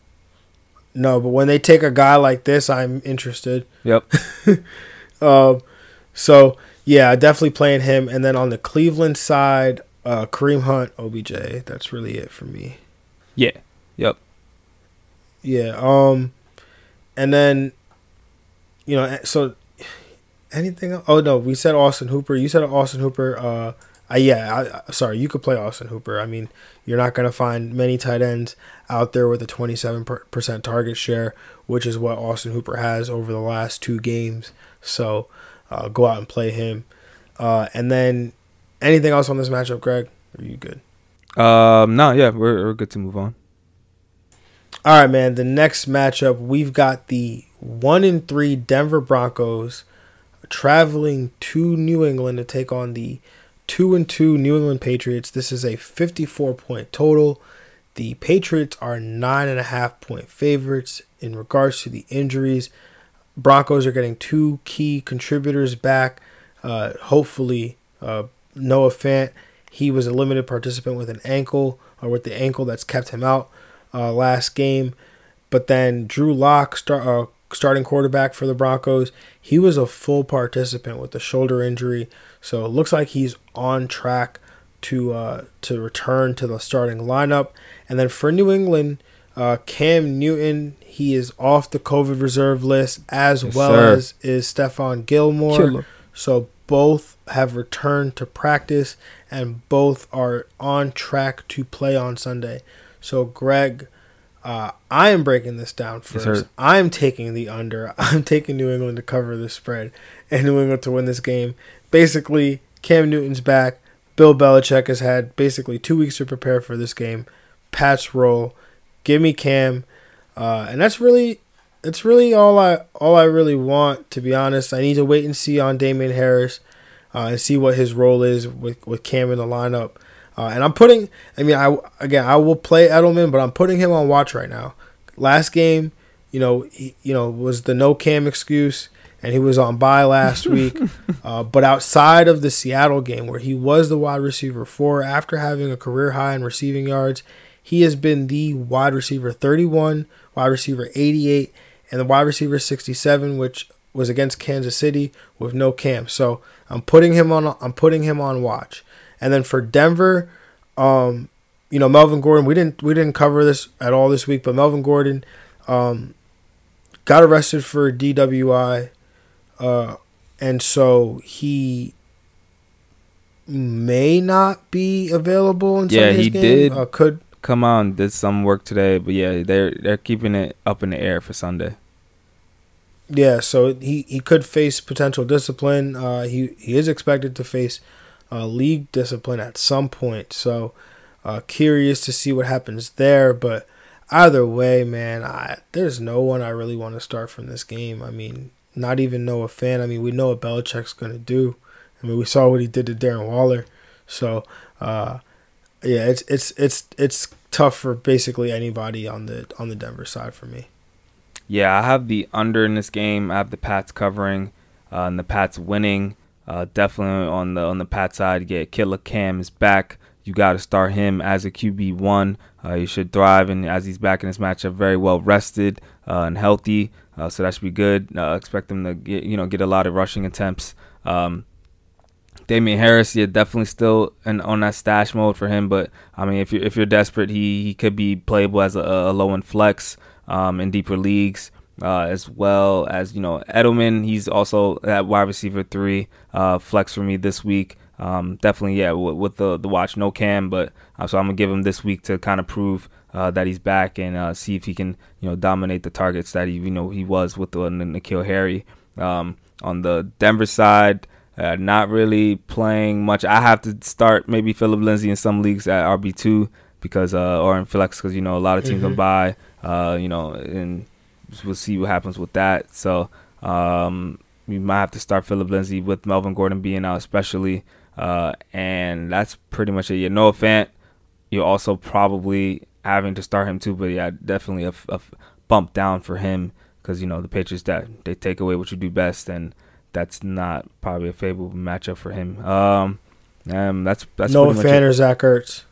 no, but when they take a guy like this, I'm interested. Yep. Um, so yeah, definitely playing him. And then on the Cleveland side, uh, Kareem Hunt, OBJ. That's really it for me. Yeah. Yep. Yeah. Um, and then, you know, so anything? Else? Oh no, we said Austin Hooper. You said Austin Hooper. Uh, uh yeah. I, sorry, you could play Austin Hooper. I mean, you're not gonna find many tight ends out there with a 27% target share, which is what Austin Hooper has over the last two games. So, uh, go out and play him. Uh, and then anything else on this matchup, Greg? Are you good? Um, no, yeah, we're we're good to move on. All right, man. The next matchup, we've got the one in three Denver Broncos traveling to New England to take on the two and two New England Patriots. This is a 54 point total. The Patriots are nine and a half point favorites in regards to the injuries. Broncos are getting two key contributors back. Uh, hopefully, uh, Noah Fant. He was a limited participant with an ankle or with the ankle that's kept him out uh, last game. But then Drew Lock, start, uh, starting quarterback for the Broncos, he was a full participant with the shoulder injury. So it looks like he's on track to uh, to return to the starting lineup. And then for New England, uh, Cam Newton, he is off the COVID reserve list, as yes, well sir. as is Stephon Gilmore. Killer. So both have returned to practice and both are on track to play on Sunday. So, Greg, uh, I am breaking this down first. Yes, I'm taking the under. I'm taking New England to cover the spread and New England to win this game. Basically, Cam Newton's back. Bill Belichick has had basically two weeks to prepare for this game. Pat's roll. Give me Cam. Uh, and that's really that's really all I all I really want to be honest. I need to wait and see on Damien Harris uh, and see what his role is with with Cam in the lineup. Uh, and I'm putting, I mean, I again, I will play Edelman, but I'm putting him on watch right now. Last game, you know, he, you know, was the no Cam excuse, and he was on bye last week. Uh, but outside of the Seattle game, where he was the wide receiver four after having a career high in receiving yards, he has been the wide receiver 31, wide receiver 88, and the wide receiver 67, which was against Kansas City with no Cam. So I'm putting him on. I'm putting him on watch. And then for Denver, um, you know Melvin Gordon. We didn't we didn't cover this at all this week, but Melvin Gordon um, got arrested for DWI, uh, and so he may not be available in yeah, he game. did. Uh, could come on, did some work today, but yeah, they're they're keeping it up in the air for Sunday. Yeah, so he, he could face potential discipline. Uh, he he is expected to face uh, league discipline at some point. So uh, curious to see what happens there. But either way, man, I there's no one I really want to start from this game. I mean, not even Noah Fan. I mean, we know what Belichick's gonna do. I mean, we saw what he did to Darren Waller. So uh, yeah, it's it's it's it's tough for basically anybody on the on the Denver side for me. Yeah, I have the under in this game. I have the Pats covering, uh, and the Pats winning. Uh, definitely on the on the Pat side, get Killer Cam is back. You got to start him as a QB one. Uh, he should thrive, and as he's back in this matchup, very well rested uh, and healthy. Uh, so that should be good. Uh, expect him to get you know get a lot of rushing attempts. Um, Damien Harris, yeah, definitely still in, on that stash mode for him. But I mean, if you're if you're desperate, he he could be playable as a, a low end flex um, in deeper leagues uh, as well as you know Edelman. He's also at wide receiver three uh, flex for me this week. Um, definitely, yeah, with, with, the the watch, no cam, but uh, so I'm gonna give him this week to kind of prove uh, that he's back and uh, see if he can you know dominate the targets that he you know he was with the N'Keal Harry. Um, on the Denver side. Uh, not really playing much. I have to start maybe Phillip Lindsay in some leagues at RB two because uh, or in flex because you know a lot of teams mm-hmm. will buy. Uh, you know, and we'll see what happens with that. So um, we might have to start Phillip Lindsay with Melvin Gordon being out, especially. Uh, and that's pretty much it. Yeah, Noah Fant, you're also probably having to start him too, but yeah, definitely a, a bump down for him because you know the Patriots that they take away what you do best, and that's not probably a favorable matchup for him. Um, um that's that's Noah Fant or Zach Ertz.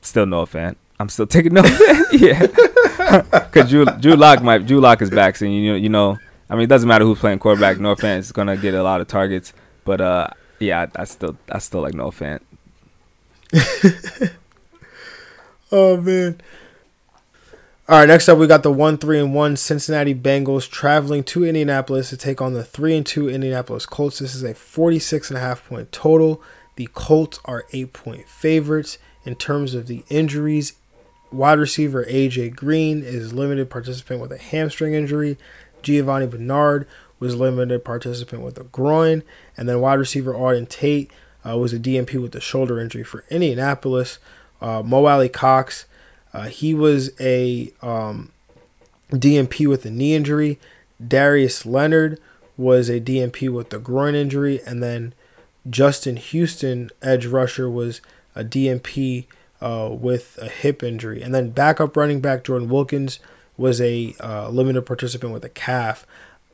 Still no Fant. I'm still taking Fant. yeah. because Drew Drew Lock might Drew Lock is back, so you know you know. I mean, it doesn't matter who's playing quarterback. Noah Fant is gonna get a lot of targets, but uh, yeah, I, I still I still like no Fant. oh man. All right, next up we got the one three and one Cincinnati Bengals traveling to Indianapolis to take on the three and two Indianapolis Colts. This is a 46 and a half point total. The Colts are eight point favorites in terms of the injuries. Wide receiver AJ Green is limited participant with a hamstring injury. Giovani Bernard was limited participant with a groin, and then wide receiver Auden Tate uh, was a DNP with a shoulder injury for Indianapolis. Uh, Mo Alie-Cox, uh, he was a um, DNP with a knee injury. Darius Leonard was a DNP with a groin injury, and then Justin Houston, edge rusher, was a DNP uh, with a hip injury, and then backup running back Jordan Wilkins was a uh, limited participant with a calf.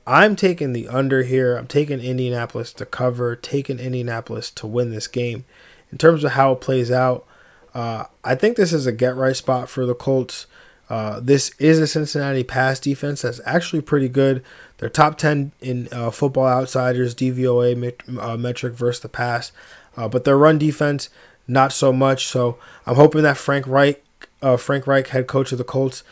I'm taking the under here. I'm taking Indianapolis to cover, taking Indianapolis to win this game. In terms of how it plays out, uh, I think this is a get right spot for the Colts. Uh, this is a Cincinnati pass defense that's actually pretty good. They're top 10 in uh, Football Outsiders DVOA met- uh, metric versus the pass, uh, but their run defense not so much. So I'm hoping that Frank Reich, uh, Frank Reich, head coach of the Colts,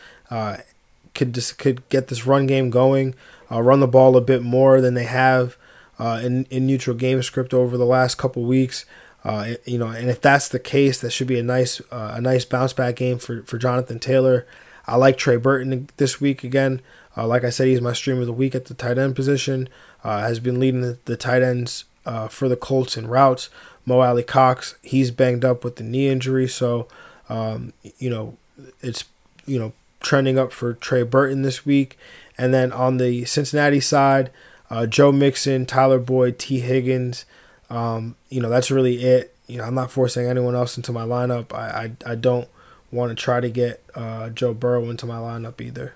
could just could get this run game going, run the ball a bit more than they have in in neutral game script over the last couple weeks. Uh, you know, and if that's the case, that should be a nice uh, a nice bounce back game for, for Jonathan Taylor. I like Trey Burton this week again. Uh, like I said, he's my stream of the week at the tight end position. Uh, has been leading the, the tight ends uh, for the Colts in routes. Mo Alie-Cox, he's banged up with the knee injury, so um, you know it's you know trending up for Trey Burton this week. And then on the Cincinnati side, uh, Joe Mixon, Tyler Boyd, Tee Higgins. Um, you know, that's really it. You know, I'm not forcing anyone else into my lineup. I I, I don't want to try to get uh, Joe Burrow into my lineup either.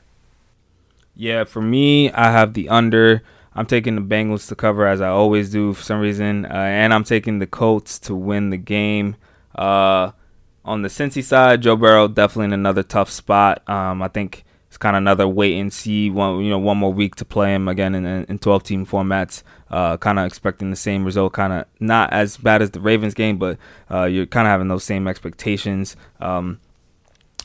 Yeah, for me, I have the under. I'm taking the Bengals to cover as I always do for some reason, uh, and I'm taking the Colts to win the game. Uh, on the Cincy side, Joe Burrow definitely in another tough spot. Um, I think it's kind of another wait and see. One you know one more week to play him again in, in 12 team formats. Uh, kind of expecting the same result. Kind of not as bad as the Ravens game, but uh, you're kind of having those same expectations. Um,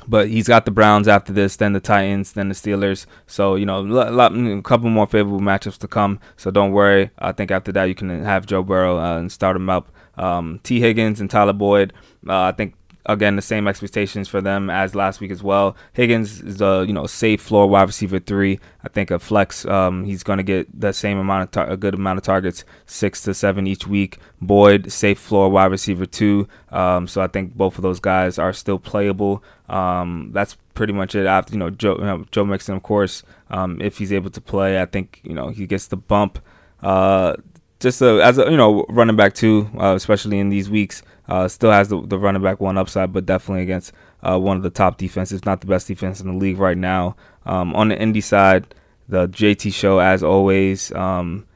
but he's got the Browns after this, then the Titans, then the Steelers. So you know, a, lot, a couple more favorable matchups to come. So don't worry. I think after that you can have Joe Burrow uh, and start him up. Um, Tee Higgins and Tyler Boyd. Uh, I think again the same expectations for them as last week as well. Higgins is a you know safe floor wide receiver three. I think a flex. Um, he's going to get the same amount of tar- a good amount of targets, six to seven each week. Boyd safe floor wide receiver two. Um, so I think both of those guys are still playable. Um, that's pretty much it. After you know Joe you know, Joe Mixon, of course, um, if he's able to play, I think you know he gets the bump. Uh, just a, as a you know running back too, uh, especially in these weeks. Uh, still has the, the running back one upside, but definitely against uh, one of the top defenses, not the best defense in the league right now. Um, on the Indy side, the JT show as always. Um,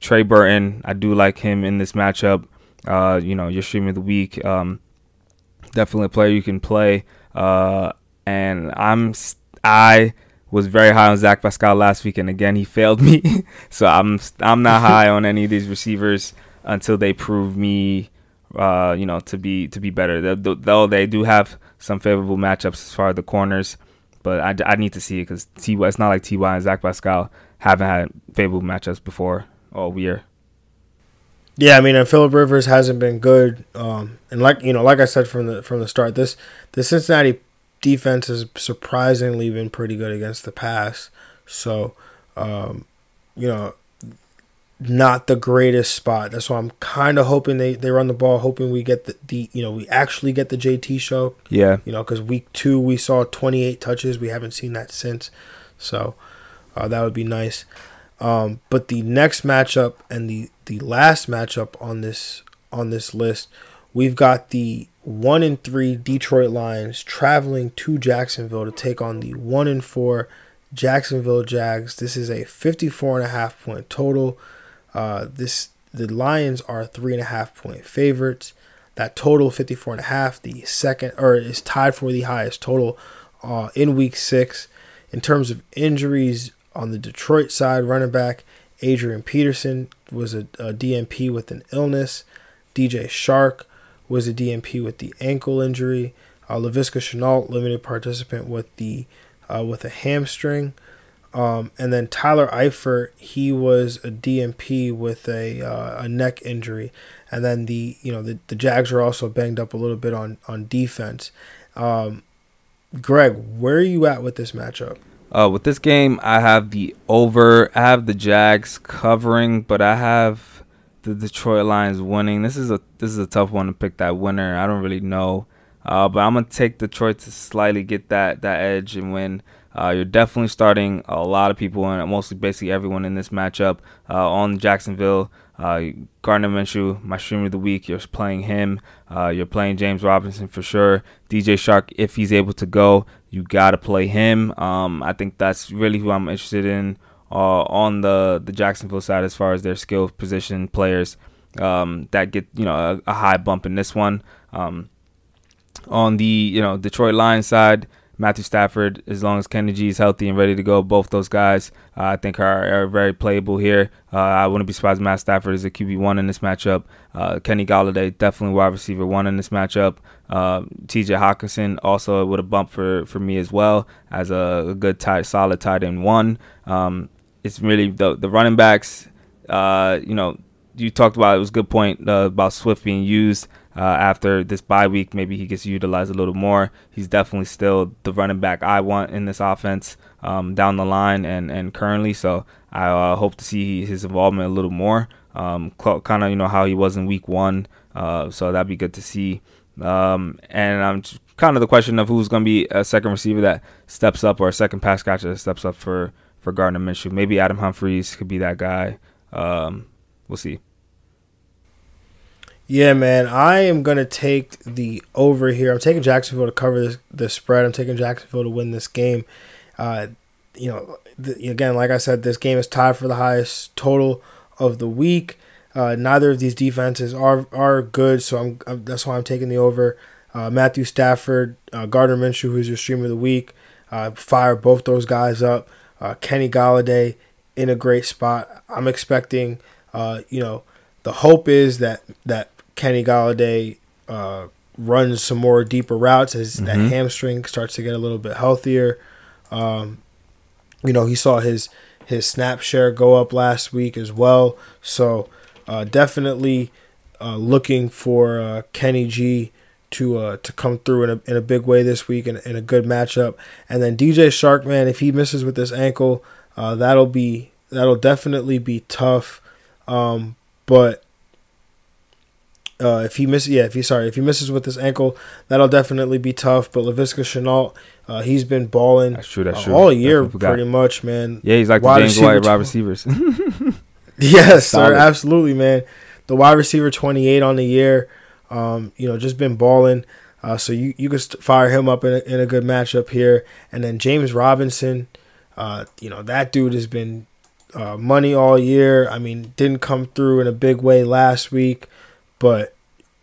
Trey Burton, I do like him in this matchup. Uh, you know, your stream of the week. Um, definitely a player you can play. Uh, and I'm I was very high on Zach Pascal last week, and again he failed me. so I'm I'm not high on any of these receivers until they prove me, uh, you know, to be to be better. Though they do have some favorable matchups as far as the corners, but I, I need to see it because Ty it's not like Ty and Zach Pascal haven't had favorable matchups before all year. Yeah, I mean, and Philip Rivers hasn't been good, um, and like you know, like I said from the from the start, this the Cincinnati defense has surprisingly been pretty good against the pass. So, um, you know, not the greatest spot. That's why I'm kind of hoping they, they run the ball, hoping we get the, the you know we actually get the JT show. Yeah. You know, because week two we saw 28 touches. We haven't seen that since. So uh, that would be nice. Um, but the next matchup and the the last matchup on this on this list, we've got the one and three Detroit Lions traveling to Jacksonville to take on the one and four Jacksonville Jags. This is a 54 and a half point total. Uh, this the Lions are three and a half point favorites. That total 54 and a half, the second or is tied for the highest total uh, in week six. in terms of injuries on the Detroit side, running back Adrian Peterson was a, a DNP with an illness. DJ Chark was a DNP with the ankle injury. Uh, Laviska Shenault, limited participant with the uh, with a hamstring. Um, and then Tyler Eifert, he was a DNP with a uh, a neck injury, and then the you know the, the Jags are also banged up a little bit on on defense. Um, Greg, where are you at with this matchup? Uh, with this game, I have the over. I have the Jags covering, but I have the Detroit Lions winning. This is a this is a tough one to pick that winner. I don't really know, uh, but I'm gonna take Detroit to slightly get that that edge and win. Uh, you're definitely starting a lot of people and mostly basically everyone in this matchup uh, on Jacksonville. Uh, Gardner Minshew, my streamer of the week. You're playing him. Uh, you're playing James Robinson for sure. DJ Chark, if he's able to go, you got to play him. Um, I think that's really who I'm interested in uh, on the the Jacksonville side as far as their skill position players um, that get you know a, a, high bump in this one. Um, on the you know Detroit Lions side, Matthew Stafford, as long as Kenny G is healthy and ready to go, both those guys uh, I think are, are very playable here. Uh, I wouldn't be surprised if Matt Stafford is a QB one in this matchup. Uh, Kenny Golladay definitely wide receiver one in this matchup. Uh, T.J. Hockenson also would a bump for for me as well as a, a good tight, solid tight end one. Um, it's really the the running backs. Uh, you know, you talked about it was a good point uh, about Swift being used uh, after this bye week. Maybe he gets utilized a little more. He's definitely still the running back I want in this offense um, down the line and, and currently. So I uh, hope to see his involvement a little more. Um, kind of you know how he was in week one. Uh, so that'd be good to see. Um, and I'm kind of the question of who's going to be a second receiver that steps up or a second pass catcher that steps up for for Gardner Minshew. Maybe Adam Humphries could be that guy. Um, we'll see. Yeah, man, I am gonna take the over here. I'm taking Jacksonville to cover this the spread. I'm taking Jacksonville to win this game. Uh, you know, again, like I said, this game is tied for the highest total of the week. Uh, neither of these defenses are are good, so I'm, I'm that's why I'm taking the over. Uh, Matthew Stafford, uh, Gardner Minshew, who's your streamer of the week, uh, fire both those guys up. Uh, Kenny Golladay in a great spot. I'm expecting, you know, the hope is that that Kenny Golladay uh, runs some more deeper routes as mm-hmm. that hamstring starts to get a little bit healthier. Um, you know, he saw his his snap share go up last week as well. So uh, definitely uh, looking for uh, Kenny G to uh, to come through in a, in a big way this week in, in a good matchup. And then DJ Chark, man, if he misses with this ankle, uh, that'll be that'll definitely be tough. Um, but uh, if he misses, yeah, if he sorry, if he misses with his ankle, that'll definitely be tough. But Laviska Shenault, uh, he's been balling that's true, that's uh, true. all year pretty much, man. Yeah, he's like wide the James White wide receivers. yes, sir, absolutely, man. The wide receiver twenty eight on the year, um, you know, just been balling. Uh, so you you can fire him up in a, in a good matchup here, and then James Robinson, uh, you know that dude has been uh, money all year. I mean, didn't come through in a big way last week but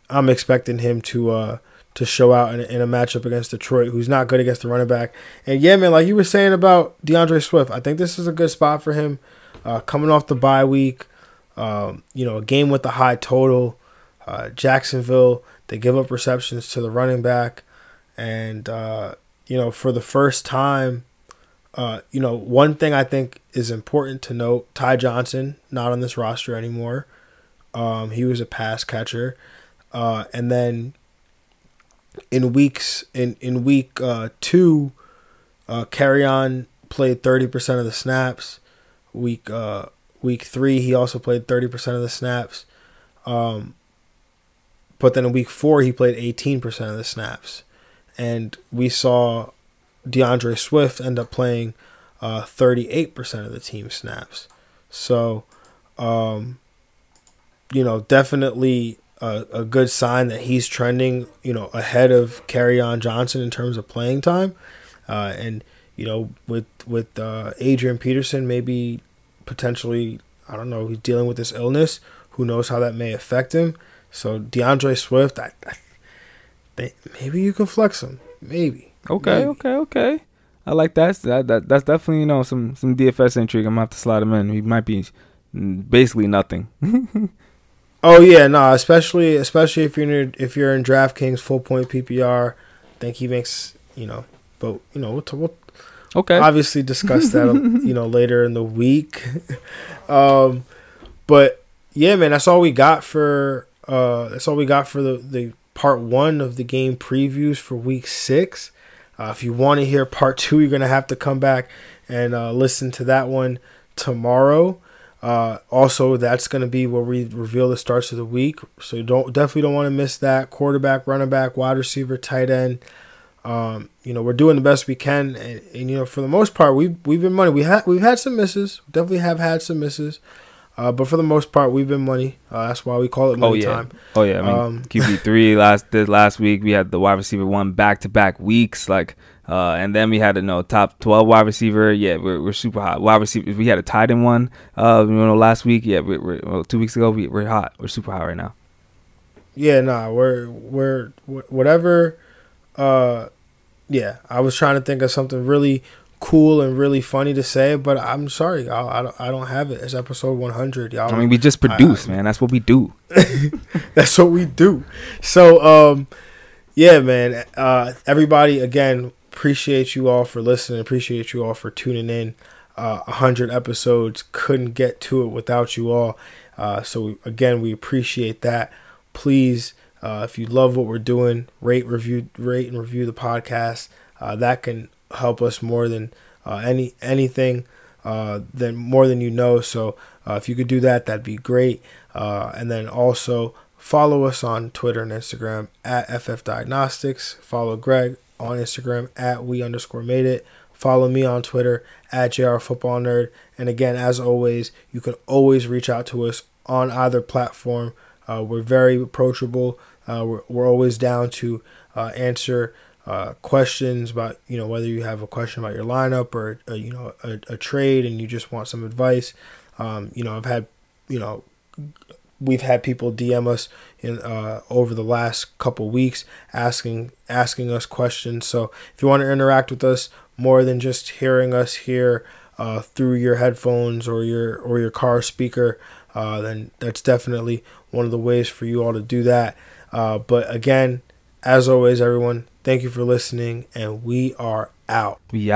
I'm expecting him to uh to show out in, in a matchup against Detroit, who's not good against the running back. And yeah, man, like you were saying about D'Andre Swift, I think this is a good spot for him. Uh, coming off the bye week, um, you know, a game with a high total. Uh, Jacksonville, they give up receptions to the running back, and uh, you know, for the first time, uh, you know, one thing I think is important to note: Ty Johnson not on this roster anymore. Um, he was a pass catcher, uh, and then in weeks in in week uh, two, uh, Kerryon played thirty percent of the snaps. Week uh, week three, he also played thirty percent of the snaps. Um, but then in week four, he played eighteen percent of the snaps, and we saw D'Andre Swift end up playing uh, thirty eight percent of the team snaps. So. Um, you know, definitely a, a good sign that he's trending, you know, ahead of Kerryon Johnson in terms of playing time. Uh, and you know, with with uh, Adrian Peterson, maybe potentially, I don't know, he's dealing with this illness. Who knows how that may affect him? So D'Andre Swift, I, I maybe you can flex him. Maybe. Okay. Maybe. Okay. Okay. I like that. that. That that's definitely you know some some DFS intrigue. I'm gonna have to slide him in. He might be basically nothing. oh yeah, no, especially especially if you're in, if you're in DraftKings full point PPR, I think he makes you know. But you know, we'll, we'll okay obviously discuss that you know later in the week. um, but yeah, man, that's all we got for uh that's all we got for the the part one of the game previews for week six. Uh, if you want to hear part two, you're gonna have to come back and uh, listen to that one tomorrow. Uh, also, that's going to be where we reveal the starts of the week. So you don't definitely don't want to miss that. Quarterback, running back, wide receiver, tight end. Um, you know, we're doing the best we can, and, and, you know, for the most part, we've we've been money. We had we've had some misses. Definitely have had some misses. Uh, but for the most part, we've been money. Uh, that's why we call it money oh, yeah. time. Oh yeah, I mean um, QB three last this last week we had the wide receiver one back to back weeks. Like uh, and then we had a you know top twelve wide receiver. Yeah, we're, we're super hot. Wide receiver. We had a tight end one. Uh, you know, last week. Yeah, we're, we're well, two weeks ago. We, we're hot. We're super hot right now. Yeah, nah, we're we're whatever. Uh, yeah, I was trying to think of something really cool and really funny to say, but I'm sorry, I, I, don't, I don't have it. It's episode 100, y'all. I mean, we just produce, I, man. That's what we do. that's what we do. So, um, yeah, man. Uh, everybody, again, appreciate you all for listening. Appreciate you all for tuning in. Uh, 100 episodes. Couldn't get to it without you all. Uh, so, again, we appreciate that. Please, uh, if you love what we're doing, rate, review, rate, and review the podcast. Uh, that can help us more than uh, any anything. Uh, than more than you know. So if you could do that, that'd be great. and then also follow us on Twitter and Instagram at FF Diagnostics. Follow Greg on Instagram at we underscore made it. Follow me on Twitter at JR Football Nerd. And again, as always, you can always reach out to us on either platform. Uh, we're very approachable. Uh, we're, we're always down to uh, answer uh, questions about you know whether you have a question about your lineup or uh, you know a, a, trade and you just want some advice. Um, you know, I've had you know we've had people DM us in uh, over the last couple weeks asking asking us questions. So if you want to interact with us more than just hearing us here uh, through your headphones or your or your car speaker, uh, then that's definitely one of the ways for you all to do that. Uh, but again, as always, everyone, thank you for listening, and we are out. Yeah.